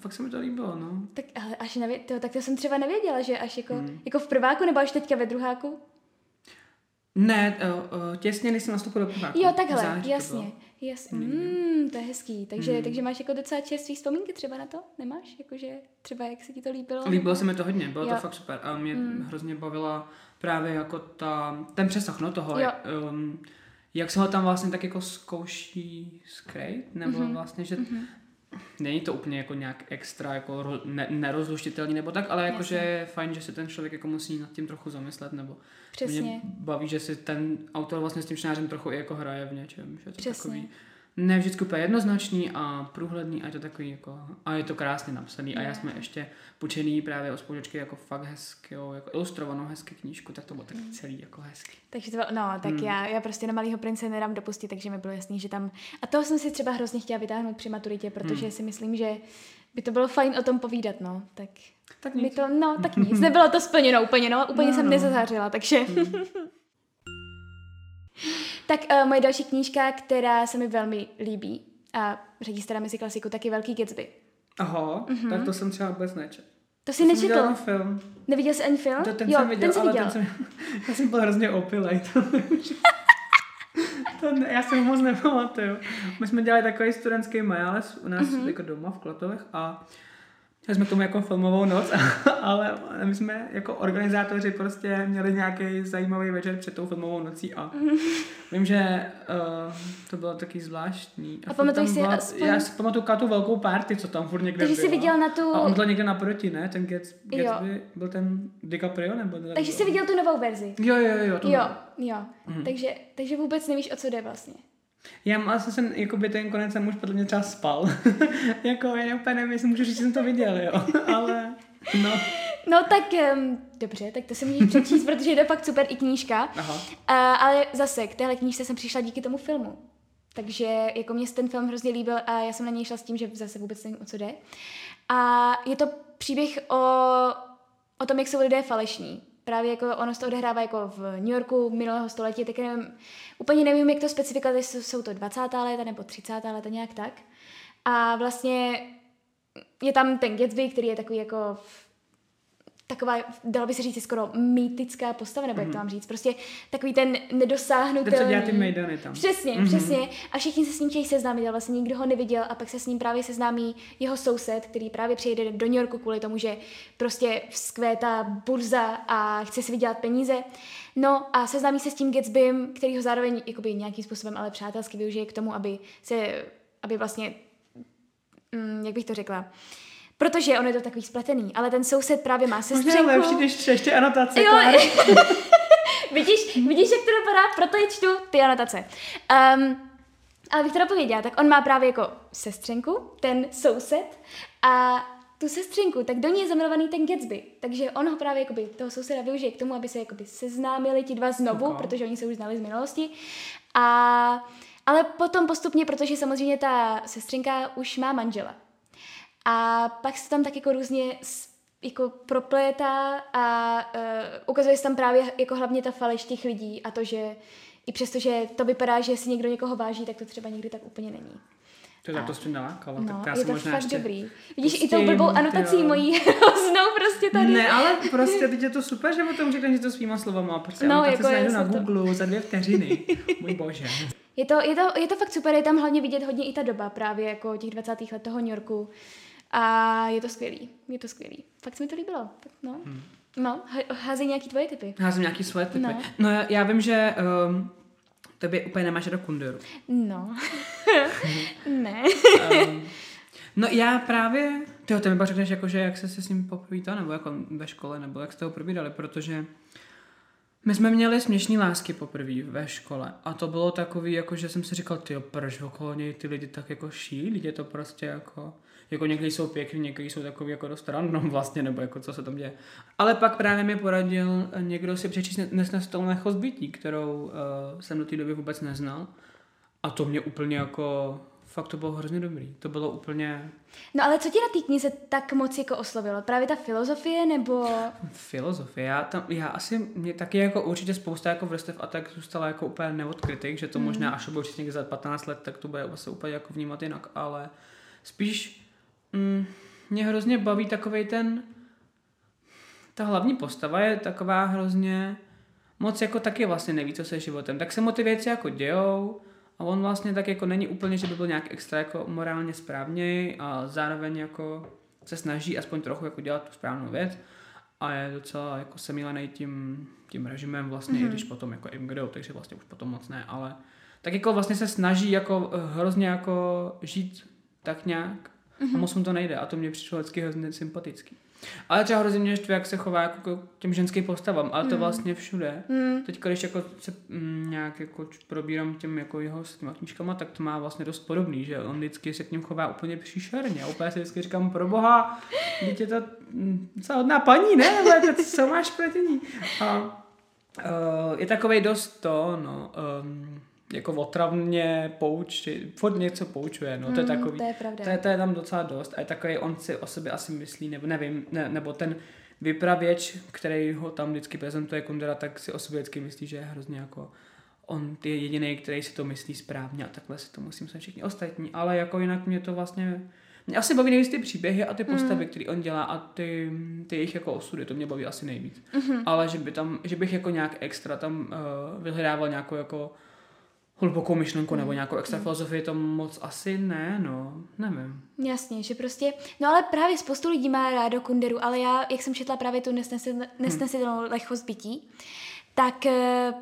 fakt se mi to líbilo, no. Tak ale až nevě, to, tak to jsem třeba nevěděla, že až jako, Hmm. jako v prváku nebo až teďka ve druháku? Ne, uh, uh, těsně než jsem nastoupil do prváku. Jo, takhle, září to jasně. bylo. Jasně, mm, to je hezký. Takže, Mm. takže máš jako docela čerstvý vzpomínky třeba na to? Nemáš? Jakože třeba jak se ti to líbilo? Líbilo se mi to hodně, bylo Jo. to fakt super a mě Mm. hrozně bavila právě jako ta, ten přesah, no toho, Jo. um, jak se ho tam vlastně tak jako zkouší skrejt, nebo Mhm. vlastně, že Mhm. Není to úplně jako nějak extra jako ro, ne, nerozluštitelný nebo tak, ale jako, Jasně. že je fajn, že se ten člověk jako musí nad tím trochu zamyslet, nebo Přesně. mě baví, že si ten autor vlastně s tím čtenářem trochu i jako hraje v něčem, že to Přesně. takový ne vždycky úplně jednoznačný a průhledný a je to takový jako, a je to krásně napsaný a já jsme ještě počený právě od spolučky jako fakt hezky, jo, jako ilustrovanou hezky knížku, tak to bylo taky celý jako hezky. Takže to bylo, no, tak Mm. já, já prostě na Malýho prince nedám dopustit, takže mi bylo jasný, že tam... A toho jsem si třeba hrozně chtěla vytáhnout při maturitě, protože Mm. si myslím, že by to bylo fajn o tom povídat, no. Tak Tak nic. to, no, tak nic. Nebylo to splněno úplně, no. Úplně No, jsem no. nezazářila, takže... Mm. Tak uh, moje další knížka, která se mi velmi líbí, a řadí se teda mezi klasiku, taky Velký Gatsby. Aha, Mhm. tak to jsem třeba vůbec nečetl. To jsi To jsem viděl nečetl? jenom film. Neviděl jsi ani film? To, ten jo, jsem viděl, ten jsi ale viděl. ten jsem, já jsem byl hrozně opilej. To, to ne, já si ho moc nepamatuju. My jsme dělali takový studentský majales u nás Mhm. mm-hmm. jako doma v Klatovech a Měli jsme k tomu jako filmovou noc, ale my jsme jako organizátoři prostě měli nějaký zajímavý večer před tou filmovou nocí a vím, že uh, to bylo taky zvláštní. A furt pamatuješ si byla, aspoň- Já si pamatuju tu velkou party, co tam furt někde Takže jsi viděl na tu... A on byl někde naproti, ne? Ten Gats, Jo. Gatsby, byl ten DiCaprio, nebo? ten- Takže jsi viděl tu novou verzi. Jo, jo, jo. Jo, jo. Mhm. Takže, takže vůbec nevíš, o co jde vlastně. Já mám- asi jsem, jakoby ten konec jsem už podle mě třeba spal. jako, já úplně nevím, jestli můžu říct, že jsem to viděl, jo. Ale, no. No tak, um, dobře, tak to si můžeš přečíst, protože je to fakt super i knížka. Aha. Uh, ale zase, k téhle knížce jsem přišla díky tomu filmu. Takže jako mě se ten film hrozně líbil a já jsem na něj šla s tím, že zase vůbec nevím, o co jde. A je to příběh o, o tom, jak jsou lidé falešní. Právě jako ono se to odehrává jako v New Yorku minulého století, tak nevím, úplně nevím, jak to specifikovat, jestli jsou to 20. léta nebo 30. léta, nějak tak. A vlastně je tam ten Gatsby, který je takový jako taková, dalo by se říct, skoro mýtická postava, nebo jak to mám říct, prostě takový ten nedosáhnutelný. Ten, co dělá ty mejdany tam. Přesně, Mhm. mm-hmm. přesně. A všichni se s ním chtějí seznámit, ale vlastně nikdo ho neviděl a pak se s ním právě seznámí jeho soused, který právě přijede do New Yorku kvůli tomu, že prostě vzkvétá burza a chce si vydělat peníze. No a seznámí se s tím Gatsbym, který ho zároveň jakoby nějakým způsobem ale přátelsky využije k tomu, aby se, aby vlastně, mm, jak bych to řekla, Protože on je to takový spletený, ale ten soused právě má Možná sestřenku. lepší, když ještě anotace. Jo, vidíš, vidíš, jak to dopadá? Proto je čtu ty anotace. Um, ale bych to dopověděla, tak on má právě jako sestřenku, ten soused, a tu sestřenku, tak do ní je zamilovaný ten Gatsby. Takže on ho právě jakoby, toho souseda využije k tomu, aby se jakoby seznámili ti dva znovu, Ok. protože oni se už znali z minulosti. A, ale potom postupně, protože samozřejmě ta sestřenka už má manžela. A pak se tam tak jako různě jako proplétá a uh, ukazuje se tam právě jako hlavně ta faleš těch lidí a to, že i přesto, že to vypadá, že si někdo někoho váží, tak to třeba někdy tak úplně není. To tak to jsi mě nalákala, No, tak já je to možná fakt ještě... dobrý. Vidíš, i tou pustím, blbou anotací jo. mojí hroznou prostě tady. Ne, ale prostě teď je to super, že o tom řekneš to svýma slovama. Prostě No, jako je, najdu na to- Google za dvě vteřiny. Můj bože. Je to, je, to, je to fakt super, je tam hlavně vidět hodně i ta doba právě jako těch 20. let toho New Yorku. A je to skvělý, je to skvělý. Fakt se mi to líbilo. Tak no. Hmm. No, házej nějaký tvoje typy. Jsem nějaký svoje typy. No. No, já, já vím, že um, tebe úplně nemáš do kunderu. No. ne. Um, no já právě, ty ty mi pak řekneš, jako, že jak jsi se s ním popovídal, nebo jako ve škole, nebo jak jste ho probídali, protože My jsme měli směšný lásky poprvé ve škole a to bylo takový, jako že jsem si říkal, ty proč okolo něj ty lidi tak jako šílí, je to prostě jako, jako někdy jsou pěkní, někdy jsou takový jako dost random vlastně, nebo jako co se tam děje. Ale pak právě mi poradil někdo si přečíst nesnestelné chozbytí, kterou uh, jsem do té doby vůbec neznal. A to mě úplně jako fakt to bylo hrozně dobrý. To bylo úplně... No ale co ti na té knize tak moc jako oslovilo? Právě ta filozofie nebo... Filozofie, já, tam, já asi, mě taky jako určitě spousta jako vrstev a tak zůstala jako úplně neodkrytých, že to mm. možná až bude určitě za 15 let, tak to bude se úplně jako vnímat jinak, ale spíš mm, mě hrozně baví takovej ten ta hlavní postava je taková hrozně moc jako taky vlastně neví, co se životem. Tak se mu ty věci jako dějou, a on vlastně tak jako není úplně, že by byl nějak extra jako morálně správně a zároveň jako se snaží aspoň trochu jako dělat tu správnou věc a je docela jako semílený tím, tím režimem vlastně, mm-hmm. i když potom jako imigrují, takže vlastně už potom moc ne, ale tak jako vlastně se snaží jako eh, hrozně jako žít tak nějak mm-hmm. a mhm. moc mu to nejde a to mě přišlo vždycky hrozně sympatický. Ale třeba hrozně mě štve, jak se chová jako k těm ženským postavám, ale to mm. vlastně všude. Mm. Teď, když jako se mm, nějak jako probírám těm jako jeho s těma knížkama, tak to má vlastně dost podobný, že on vždycky se k něm chová úplně příšerně. A úplně si vždycky říkám, pro boha, dítě to mm, hodná paní, ne? Nebo jako, co máš proti ní? A uh, je takovej dost to, no, um, jako otravně pouči, furt něco poučuje, no, to je hmm, takový, to je, pravda. To, je, to je tam docela dost a je takový, on si o sobě asi myslí, nebo nevím, ne, nebo ten vypravěč, který ho tam vždycky prezentuje Kundera, tak si o sobě vždycky myslí, že je hrozně jako on je jediný, který si to myslí správně a takhle si to musím se všichni ostatní, ale jako jinak mě to vlastně mě asi baví nejvíc ty příběhy a ty hmm. postavy, mm. které on dělá a ty, ty jejich jako osudy, to mě baví asi nejvíc. Mm-hmm. Ale že by tam, že bych jako nějak extra tam uh, vyhledával nějakou jako hlubokou myšlenku nebo nějakou extra filozofii, to moc asi ne, no, nevím. Jasně, že prostě, no ale právě spoustu lidí má rádo Kunderu, ale já, jak jsem četla právě tu nesnesitelnou hmm. lechost bytí, tak eh,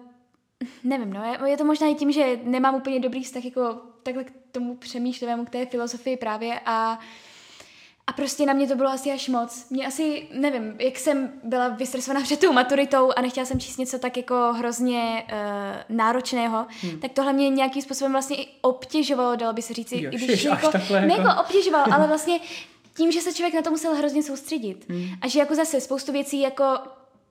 nevím, no, je to možná i tím, že nemám úplně dobrý vztah jako takhle k tomu přemýšlivému, k té filozofii právě a a prostě na mě to bylo asi až moc. Mě asi, nevím, jak jsem byla vystresovaná před tou maturitou a nechtěla jsem číst něco tak jako hrozně uh, náročného, hmm. tak tohle mě nějakým způsobem vlastně i obtěžovalo, dalo by se říct. Jo, když jako, takhle, jako... jako obtěžovalo, ale vlastně tím, že se člověk na to musel hrozně soustředit. Hmm. A že jako zase spoustu věcí jako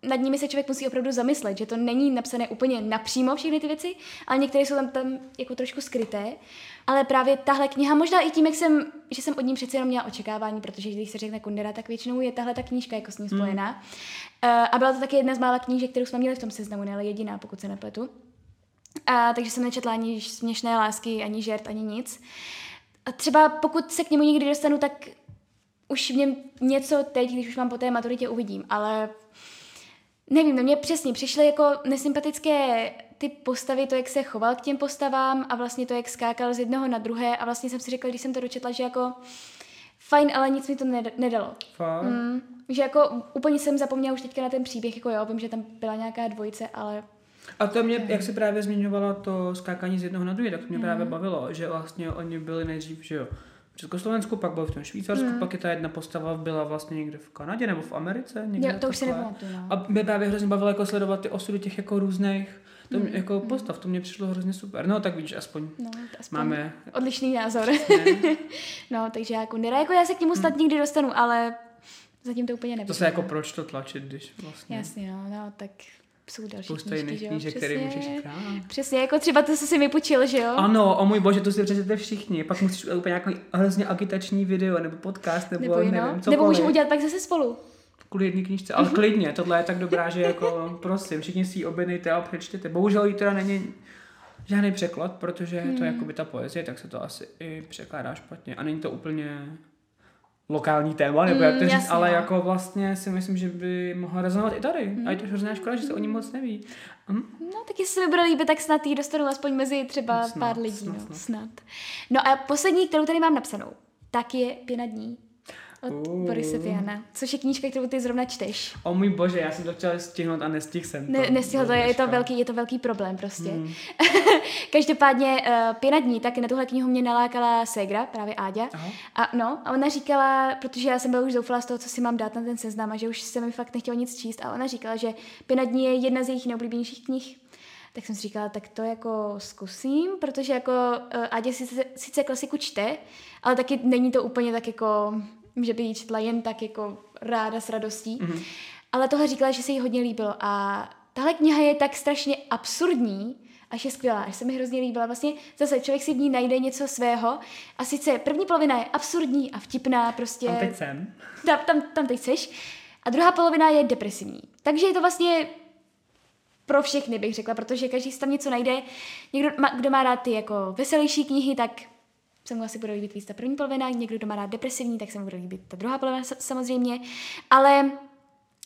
nad nimi se člověk musí opravdu zamyslet, že to není napsané úplně napřímo všechny ty věci, ale některé jsou tam, tam jako trošku skryté. Ale právě tahle kniha, možná i tím, jak jsem, že jsem od ní přece jenom měla očekávání, protože když se řekne Kundera, tak většinou je tahle ta knížka jako s ním hmm. spojená. Mm. Uh, a byla to taky jedna z mála knížek, kterou jsme měli v tom seznamu, ne ale jediná, pokud se nepletu. A, takže jsem nečetla ani směšné lásky, ani žert, ani nic. A třeba pokud se k němu někdy dostanu, tak už v něm něco teď, když už mám po té maturitě, uvidím, ale nevím, mě přesně přišly jako nesympatické ty postavy, to, jak se choval k těm postavám a vlastně to, jak skákal z jednoho na druhé a vlastně jsem si řekla, když jsem to dočetla, že jako fajn, ale nic mi to nedalo. Mm, že jako úplně jsem zapomněla už teďka na ten příběh, jako jo, vím, že tam byla nějaká dvojice, ale a to mě, jak se právě zmiňovala to skákání z jednoho na druhé, tak to mě mm. právě bavilo, že vlastně oni byli nejdřív, že jo, v Československu, pak byl v tom Švýcarsku, mm. pak je ta jedna postava byla vlastně někde v Kanadě nebo v Americe. Někde jo, to už se nepamatuju. No. A mě právě hrozně bavilo jako sledovat ty osudy těch jako různých to mě, mm. jako mm. postav, to mě přišlo hrozně super. No tak vidíš, aspoň, no, aspoň máme... Odlišný názor. no, takže jako Nira, jako já se k němu snad mm. nikdy dostanu, ale zatím to úplně nevím. To se jako proč to tlačit, když vlastně... Jasně, no, no tak jsou další Spousta jiných knížek, které můžeš krát. Přesně, jako třeba to, co si mi počil, že jo? Ano, o můj bože, to si přečete všichni. Pak musíš úplně nějaký hrozně agitační video, nebo podcast, nebo, nebo nevím, no? Nebo můžeme udělat pak zase spolu kvůli jedné knižce, ale klidně, tohle je tak dobrá, že jako prosím, všichni si ji objednejte a přečtěte. Bohužel jí teda není žádný překlad, protože hmm. to je jako by ta poezie, tak se to asi i překládá špatně a není to úplně lokální téma, nebo jak to mm, říct, ale no. jako vlastně si myslím, že by mohla rezonovat i tady. Mm. A je to hrozná škoda, že se o ní moc neví. Hm? No, tak jestli se bude líbit, tak snad jí dostanu aspoň mezi třeba snad, pár lidí. Snad, no, snad. no a poslední, kterou tady mám napsanou, tak je Pěna dní. Od Uh. Borise Viana, což je knížka, kterou ty zrovna čteš. O můj bože, já jsem to chtěla stihnout a nestihl jsem to. Ne, nestihl to, je, to velký, je to velký problém prostě. Hmm. Každopádně uh, pěna dní, tak na tuhle knihu mě nalákala Segra, právě Áďa. Aha. A no, a ona říkala, protože já jsem byla už zoufala z toho, co si mám dát na ten seznam a že už se mi fakt nechtělo nic číst a ona říkala, že pěna dní je jedna z jejich nejoblíbenějších knih. Tak jsem si říkala, tak to jako zkusím, protože jako uh, Áďa sice, sice klasiku čte, ale taky není to úplně tak jako, že by ji četla jen tak jako ráda s radostí. Mhm. Ale tohle říkala, že se jí hodně líbilo a tahle kniha je tak strašně absurdní, až je skvělá, až se mi hrozně líbila. Vlastně zase člověk si v ní najde něco svého a sice první polovina je absurdní a vtipná, prostě A teď jsem. tam, tam, tam teď seš. A druhá polovina je depresivní. Takže je to vlastně pro všechny, bych řekla, protože každý si tam něco najde. Někdo, kdo má rád ty jako veselější knihy, tak se mu asi bude líbit víc ta první polovina, někdo, kdo má rád depresivní, tak se mu bude líbit ta druhá polovina sa- samozřejmě. Ale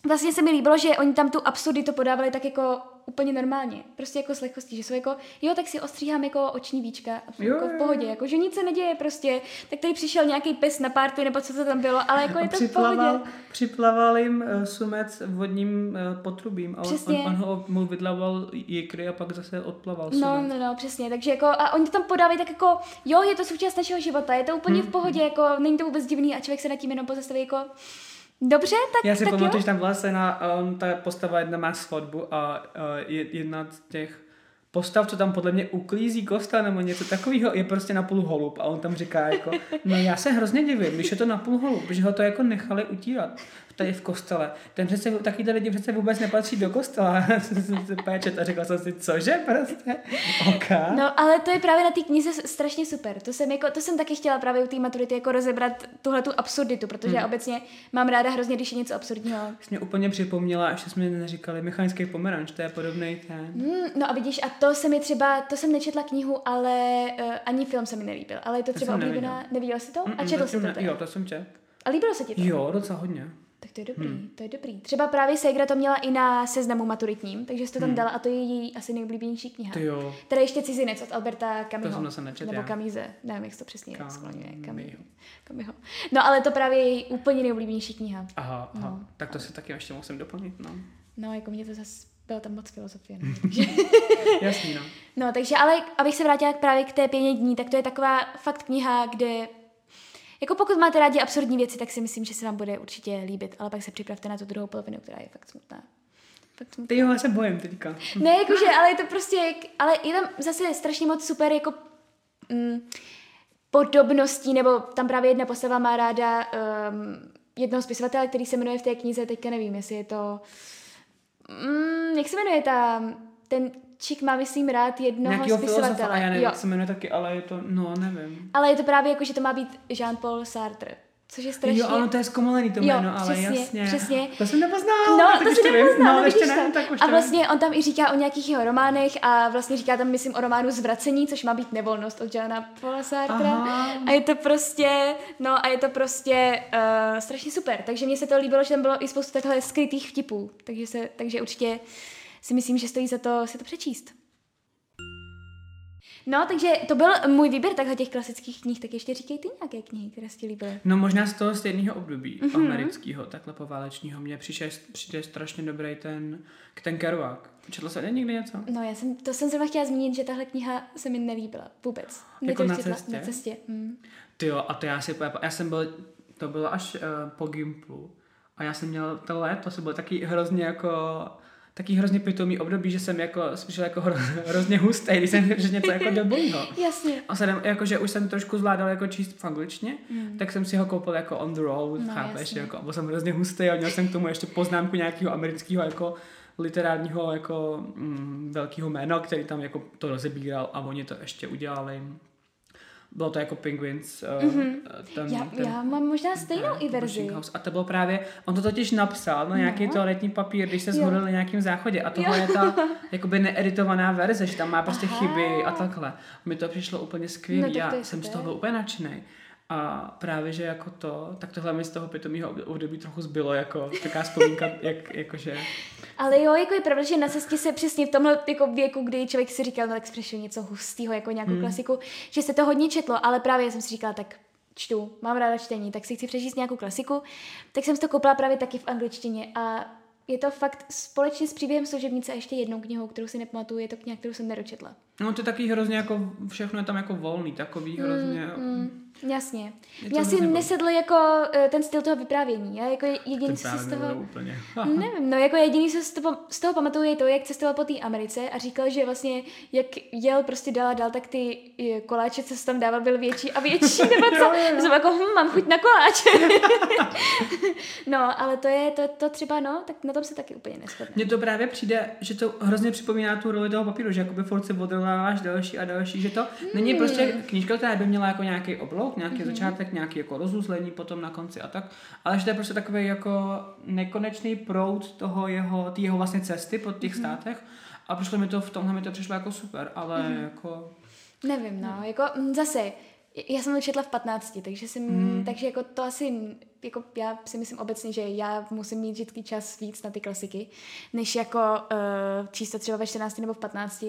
vlastně se mi líbilo, že oni tam tu absurditu podávali tak jako úplně normálně. Prostě jako s lehkostí, že jsou jako, jo, tak si ostříhám jako oční víčka a Jo, jako v pohodě, jako že nic se neděje prostě. Tak tady přišel nějaký pes na párty, nebo co to tam bylo, ale jako je to v pohodě. připlaval, připlaval jim uh, sumec vodním uh, potrubím a on, Přesně. on, on ho mu vydlaval jikry a pak zase odplaval No, sumec. no, no, přesně. Takže jako, a oni to tam podávají tak jako, jo, je to součást našeho života, je to úplně Hmm. v pohodě, jako není to vůbec divný a člověk se nad tím jenom pozastaví jako, dobře, tak, Já si tak pamatuju, jo. že tam byla scéna, um, ta postava jedna má svatbu a uh, je, jedna z těch postav, co tam podle mě uklízí kostel nebo něco takového, je prostě na půl holub a on tam říká jako, no já se hrozně divím, když je to na půl holub, že ho to jako nechali utírat tady v kostele. Ten přece, takovýhle lidi přece vůbec nepatří do kostela. jsem se péčet a řekla jsem si, cože prostě? OK. No, ale to je právě na té knize strašně super. To jsem, jako, to jsem taky chtěla právě u té maturity jako rozebrat tuhle tu absurditu, protože já obecně mám ráda hrozně, když je něco absurdního. Jsi mě úplně připomněla, ještě jsme neříkali, mechanický pomeranč, to je podobný ten. Hmm, no a vidíš, a to se mi třeba, to jsem nečetla knihu, ale uh, ani film se mi nelíbil, ale je to To třeba oblíbená, neviděl. neviděla jsi to? A Mm-mm, četl jsi to ne-? Jo, to jsem čet. A líbilo se ti to? Jo, docela hodně. Tak to je dobrý, hmm. to je dobrý. Třeba právě Segra to měla i na seznamu maturitním, takže jsi to tam Hmm. dala a to je její asi nejoblíbenější kniha. Ty jo. Teda ještě cizinec od Alberta To Camusho. jsem zase nečetl, Nebo já. Kamize, nevím, jak se to přesně Cam- skloňuje. Miho. Kamiho. Kamiho. No ale to právě je její úplně nejoblíbenější kniha. Aha, aha. No. Tak to si taky ještě musím doplnit, no. No, jako mě to zase byla tam moc filozofie. No, takže, Jasný, no. no, takže ale abych se vrátila právě k té pěně dní, tak to je taková fakt kniha, kde jako pokud máte rádi absurdní věci, tak si myslím, že se vám bude určitě líbit, ale pak se připravte na tu druhou polovinu, která je fakt smutná. Fakt smutná. Ty jo, já se bojím teďka. Ne, jakože, ale je to prostě, ale je tam zase strašně moc super jako mm, podobností, nebo tam právě jedna postava má ráda um, jednoho spisovatele, který se jmenuje v té knize, teďka nevím, jestli je to, mm, jak se jmenuje ta, ten čik má, myslím, rád jednoho Nějakýho spisovatele. a já nevím, jo. jak se jmenuje taky, ale je to, no, nevím. Ale je to právě jako, že to má být Jean-Paul Sartre, což je strašně... Jo, ano, to je zkomalený to Jo, jméno, ale přesně, jasně. přesně. To jsem nepoznal. No, to už si vím. nepoznal, no, no, ještě ne, tak už A vlastně on tam i říká o nějakých jeho románech a vlastně říká tam, myslím, o románu Zvracení, což má být nevolnost od Jana Paula Sartra. Aha. A je to prostě, no a je to prostě uh, strašně super. Takže mně se to líbilo, že tam bylo i spoustu takhle skrytých vtipů. Takže, se, takže určitě si myslím, že stojí za to si to přečíst. No, takže to byl můj výběr takhle těch klasických knih, tak ještě říkej ty nějaké knihy, které ti líbily. No možná z toho stejného období Mhm. mm-hmm. amerického, takhle poválečního, mně přijde, přijde strašně dobrý ten, ten Kerouac. Četl jsi někdy něco? No, já jsem, to jsem zrovna chtěla zmínit, že tahle kniha se mi nelíbila vůbec. Mě Jako to na četla- cestě? Na cestě. Mm. Ty jo, a to já si, já jsem byl, to bylo až uh, po Gimplu a já jsem měl to léto, to byl taky hrozně jako, taky hrozně pitomý období, že jsem jako, spíš jako hro, hrozně hustý, když jsem že něco jako do bojího. Jasně. A jsem, jakože už jsem trošku zvládal jako číst v angličtině, Mm. tak jsem si ho koupil jako on the road, No, chápeš, jasně. jako, byl jsem hrozně hustý a měl jsem k tomu ještě poznámku nějakého amerického jako literárního jako mm, velkého jména, který tam jako to rozebíral a oni to ještě udělali. Bylo to jako Penguins. Mhm. ten, Já, ten, já mám možná stejnou ne, i verzi. House. A to bylo právě, on to totiž napsal na nějaký No. toaletní papír, když se Jo. zhodil na nějakém záchodě. A tohle Jo. je ta jakoby needitovaná verze, že tam má prostě Aha. chyby a takhle. Mi to přišlo úplně skvělé. No, Já jsem z toho byl úplně nadšený. A právě, že jako to, tak tohle mi z toho pitomého období trochu zbylo, jako taková vzpomínka, jak, jakože, Ale jo, jako je pravda, že na cestě se přesně v tomhle jako věku, kdy člověk si říkal, no tak spíš něco hustého, jako nějakou Hmm. klasiku, že se to hodně četlo, ale právě jsem si říkala, tak čtu, mám ráda čtení, tak si chci přečíst nějakou klasiku, tak jsem si to koupila právě taky v angličtině a je to fakt společně s příběhem služebnice a ještě jednou knihou, kterou si nepamatuju, je to kniha, kterou jsem nedočetla. No to je taky hrozně jako, všechno je tam jako volný, takový hrozně... Mm, mm, jasně. Je Mně asi nesedl jako eh, ten styl toho vyprávění. Já jako jediný, si právě z toho... úplně. Nevím, no jako jediný, co z toho, z toho pamatuju, je to, jak cestoval po té Americe a říkal, že vlastně jak jel prostě dál a dál, tak ty eh, koláče, co se tam dával, byl větší a větší, nebo co? Jsem jako, hm, mám chuť na koláč. no, ale to je, to, to třeba, no, tak na tom se taky úplně neschodne. Mně to právě přijde, že to hrozně připomíná tu roli toho papíru, že jakoby furt se odrovnáváš další a další, že to není prostě knížka, která by měla jako nějaký oblouk, nějaký začátek, nějaký jako rozuzlení potom na konci a tak, ale že to je prostě takový jako nekonečný proud toho jeho, té jeho vlastně cesty po těch státech. A přišlo mi to v tomhle mi to přišlo jako super, ale jako Nevím, no, jako mm, zase, já jsem to četla v 15, takže jsem, Hmm. takže jako to asi, jako já si myslím obecně, že já musím mít vždycky čas víc na ty klasiky, než jako uh, číst to třeba ve 14 nebo v 15.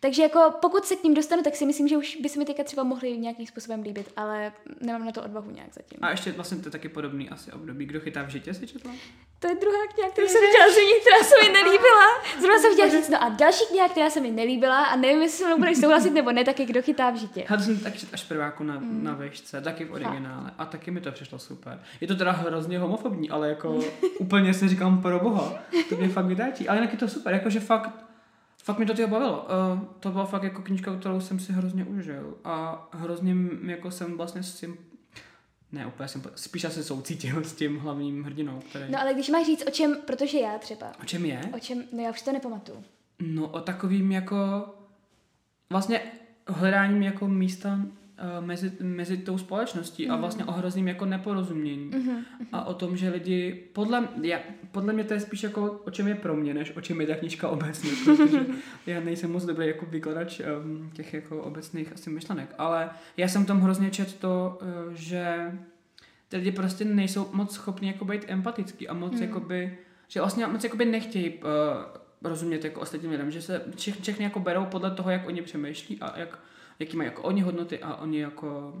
Takže jako pokud se k ním dostanu, tak si myslím, že už by se mi teďka třeba mohly nějakým způsobem líbit, ale nemám na to odvahu nějak zatím. a ještě vlastně to je taky podobný asi období. Kdo chytá v žitě si četla? To je druhá kniha, kterou jsem chtěla zmínit, která se mi nelíbila. Zrovna jsem chtěla říct, no a další kniha, která se mi nelíbila a nevím, jestli se mnou budeš souhlasit nebo ne, tak je Kdo chytá v žitě. Já to jsem taky četl až prváku na, mm. na vešce, taky v originále. A taky mi to přišlo super. Je to teda hrozně homofobní, ale jako úplně si říkám pro boha, to mě fakt vydáčí. Ale jinak je to super, jakože fakt, fakt mi to tyho bavilo. Uh, to byla fakt jako knížka, kterou jsem si hrozně užil. A hrozně jako jsem vlastně s tím, ne úplně jsem, spíš asi soucítil s tím hlavním hrdinou, který... No ale když máš říct o čem, protože já třeba, O čem je? o čem, no já už to nepamatuju. No o takovým jako vlastně hledáním jako místa mezi, mezi tou společností a vlastně o hrozným jako neporozumění. Mhm, A o tom, že lidi, podle, já, podle mě to je spíš jako o čem je pro mě, než o čem je ta knížka obecně, protože já nejsem moc dobrý jako vykladač um, těch jako obecných asi myšlenek, ale já jsem tom hrozně čet to, uh, že ty lidi prostě nejsou moc schopni jako být empatický a moc Hmm. jakoby, že vlastně moc jakoby nechtějí uh, rozumět jako ostatním lidem, že se všech, všechny jako berou podle toho, jak oni přemýšlí a jak, jaký mají jako oni hodnoty a oni jako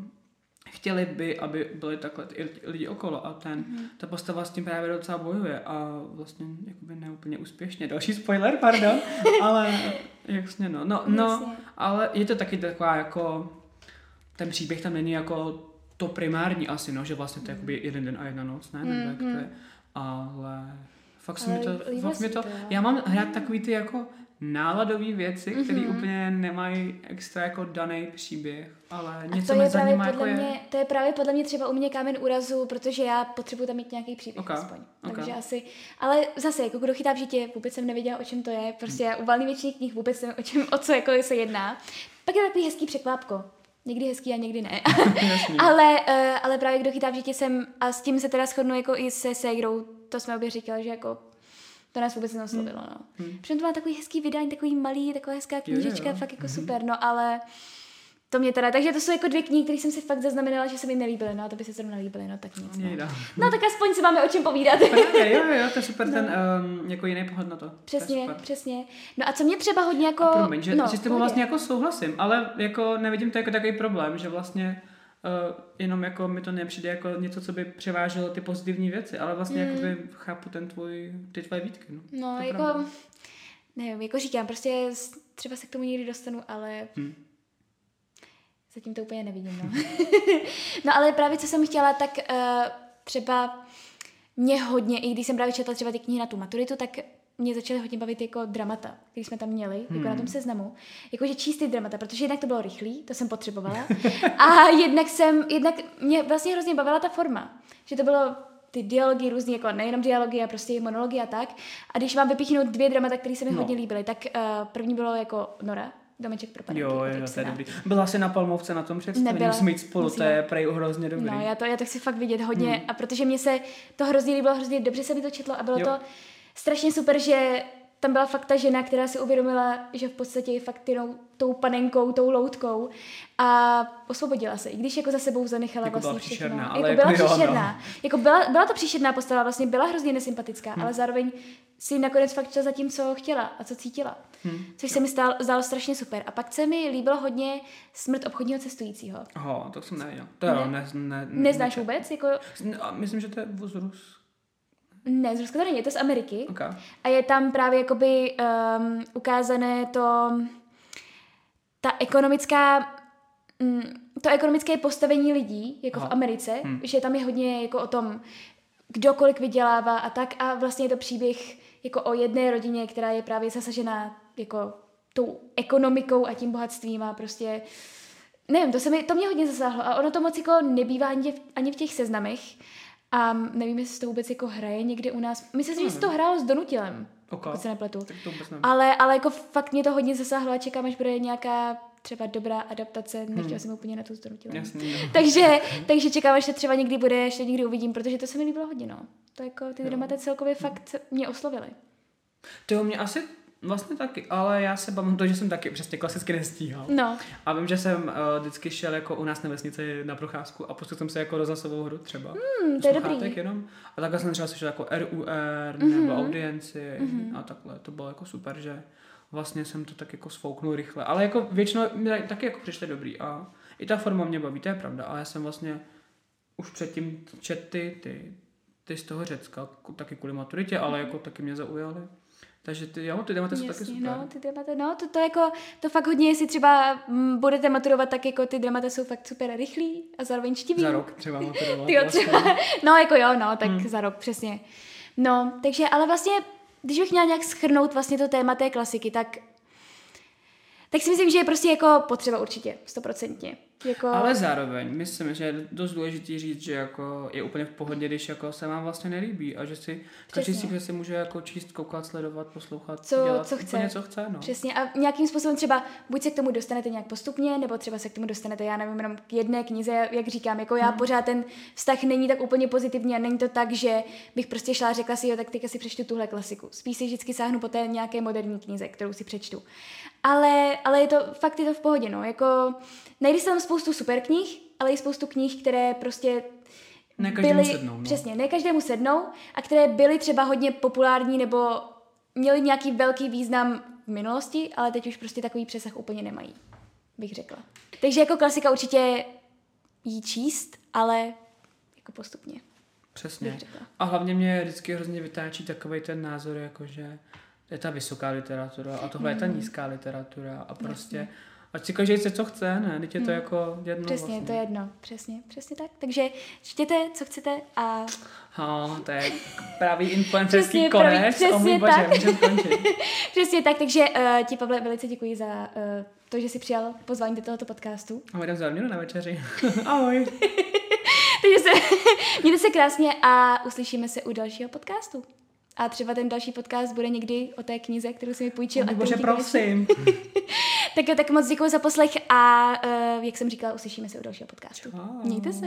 chtěli by, aby byli takhle i lidi okolo a ten, Mhm. mm-hmm. ta postava s tím právě docela bojuje a vlastně jakoby neúplně úspěšně. Další spoiler, pardon, ale jasně no. No, no Jasně. ale je to taky taková jako, ten příběh tam není jako to primární asi, no, že vlastně to je jakoby jeden den a jedna noc, ne, nebo jak to je, ale fakt se mi to, fakt mi to, já mám hrát takový ty jako náladové věci, které Mhm. úplně nemají extra jako daný příběh, ale A něco to je mezi nimi jako je. mě, to je právě podle mě třeba u mě kámen úrazu, protože já potřebuji tam mít nějaký příběh Ok, aspoň. ok. Takže asi, ale zase, jako kdo chytá v žitě, vůbec jsem nevěděla, o čem to je, prostě já u valný většiny knih vůbec nevím, o čem, o co jako se jedná. Pak je takový hezký překvápko. Někdy hezký a někdy ne. Ale, uh, ale právě kdo chytá v žitě jsem, a s tím se teda shodnu jako i se ségrou, to jsme obě říkali, že jako to nás vůbec neoslovilo, no. Hmm. Protože to má takový hezký vydání, takový malý, taková hezká knížečka, jo. fakt jako super, no ale to mě teda, takže to jsou jako dvě knihy, které jsem si fakt zaznamenala, že se mi nelíbily, no a to by se zrovna líbily, no tak nic. No. No tak aspoň si máme o čem povídat. Právě, jo, jo, to je super ten um, jako jiný pohled na to. To přesně, super. přesně. No a co mě třeba hodně jako... A promiň, že no, si s tebou pohodě. vlastně jako souhlasím, ale jako nevidím to jako takový problém, že vlastně uh, jenom jako mi to nepřijde jako něco, co by převáželo ty pozitivní věci, ale vlastně Mm. jakoby chápu ten tvůj, ty tvoje výtky. No, No, jako... pravda. Nevím, jako říkám, prostě třeba se k tomu někdy dostanu, ale Hm. zatím to úplně nevidím, no. no ale právě co jsem chtěla, tak uh, třeba mě hodně, i když jsem právě četla třeba ty knihy na tu maturitu, tak mě začaly hodně bavit jako dramata, který jsme tam měli, hmm. jako na tom seznamu. Jakože číst ty dramata, protože jednak to bylo rychlý, to jsem potřebovala. a jednak jsem, jednak mě vlastně hrozně bavila ta forma. Že to bylo ty dialogy různý, jako nejenom dialogy a prostě monology a tak. A když mám vypíchnout dvě dramata, které se mi No. hodně líbily, tak uh, první bylo jako Nora, Domeček pro panenky Jo, od jo, to je dobrý. Byla jsi na Palmovce na tom představení, Nebyla. musíme jít spolu, Musíme. to je prej hrozně dobrý. No, já to, já to chci fakt vidět hodně hmm. a protože mě se to hrozně líbilo, hrozně dobře se mi to četlo a bylo jo. to strašně super, že tam byla fakt ta žena, která si uvědomila, že v podstatě je fakt jenom tou panenkou, tou loutkou a osvobodila se, i když jako za sebou zanechala Jako vlastně byla všechno. příšerná, jako byla jako jo, no. příšerná. Jako byla, byla to příšerná postava, vlastně byla hrozně nesympatická, Hm. ale zároveň si nakonec fakt šla za tím, co chtěla a co cítila. Hm. Což se mi stál, zdálo strašně super. A pak se mi líbilo hodně smrt obchodního cestujícího. Ho, to jsem nevěděl. To jo, Ne. ne, ne, ne, Neznáš ne, vůbec? Jako, myslím, že to je vůz Rus. Ne, z Ruska to není, je to z Ameriky. Okay. A je tam právě jakoby um, ukázané to, ta ekonomická, mm, to ekonomické postavení lidí, jako Aha. v Americe, Hm. že tam je hodně jako o tom, kdo kolik vydělává a tak a vlastně je to příběh jako o jedné rodině, která je právě zasažená jako tou ekonomikou a tím bohatstvím a prostě nevím, to, se mi, to mě hodně zasáhlo a ono to moc jako nebývá ani v, ani v těch seznamech a nevím, jestli se to vůbec jako hraje někde u nás. Myslím si, že se to hrálo s Donutilem, Okay. pokud se nepletu. Tak to vůbec nevím. Ale, ale jako fakt mě to hodně zasáhlo a čekám, až bude nějaká třeba dobrá adaptace. Nechtěla Hmm. jsem úplně na tu. Jasný, no. Takže, takže čekám, až se třeba někdy bude, až to někdy uvidím, protože to se mi líbilo hodně, no. To jako ty dramata celkově fakt mě oslovily. To mě asi vlastně taky, ale já se pamatuju, že jsem taky přesně klasicky nestíhal. No, A vím, že jsem uh, vždycky šel jako u nás na vesnici na procházku a pustil jsem se jako rozhlasovou hru třeba. hmm, to je dobrý. jenom. A takhle jsem třeba slyšel jako RUR Mhm. nebo audienci Mhm. a takhle. To bylo jako super, že vlastně jsem to tak jako sfouknul rychle. Ale jako většinou mi taky jako přišly dobrý a i ta forma mě baví, to je pravda. Ale já jsem vlastně už předtím čet ty, ty, ty z toho Řecka, taky kvůli maturitě, ale jako taky mě zaujaly. Takže ty, jo, ty témata jsou taky super. no, ty dramata, no, to, to jako, to fakt hodně, jestli třeba mm, budete maturovat, tak jako ty dramata jsou fakt super rychlý a zároveň čtivý. Za rok třeba maturovat. Tyjo, vlastně. třeba, no jako jo, no, tak Hmm. za rok, přesně. No, takže, ale vlastně, když bych měla nějak schrnout vlastně to téma té klasiky, tak tak si myslím, že je prostě jako potřeba určitě, stoprocentně. Jako, Ale zároveň myslím, že je dost důležitý říct, že jako je úplně v pohodě, když jako se vám vlastně nelíbí a že si každý si že si může jako číst, koukat, sledovat, poslouchat, Co- dělat co chce. úplně co chce. No. Přesně a nějakým způsobem třeba buď se k tomu dostanete nějak postupně, nebo třeba se k tomu dostanete, já nevím, jenom k jedné knize, jak říkám, jako já Hmm. pořád ten vztah není tak úplně pozitivní a není to tak, že bych prostě šla a řekla si, jo, tak teďka si přečtu tuhle klasiku. Spíš si vždycky sáhnu po té nějaké moderní knize, kterou si přečtu. Ale, ale je to, fakt je to v pohodě, no, jako najdi se tam spoustu super knih, ale i spoustu knih, které prostě Ne každému byly, sednou, no. Přesně, ne každému sednou a které byly třeba hodně populární nebo měly nějaký velký význam v minulosti, ale teď už prostě takový přesah úplně nemají, bych řekla. Takže jako klasika určitě jí číst, ale jako postupně, Přesně. A hlavně mě vždycky hrozně vytáčí takový ten názor, jako že je ta vysoká literatura a tohle je ta Mm. nízká literatura a prostě ať si každý chce, co chce, ne? Teď je to Mm. jako jedno Přesně, vlastně. to je jedno, přesně, přesně tak. Takže čtěte, co chcete a Ha, to je právě influencerský Přesně, pravý- konec. můj přesně bože, tak. přesně tak, takže uh, ti Pavle velice děkuji za uh, to, že jsi přijal pozvání do tohoto podcastu. A jdem za na večeři. Ahoj. Takže se, mějte se krásně a uslyšíme se u dalšího podcastu. A třeba ten další podcast bude někdy o té knize, kterou si mi půjčil. A bože, prosím. Tak jo, tak moc děkuji za poslech a uh, jak jsem říkala, uslyšíme se u dalšího podcastu. Čau. Mějte se.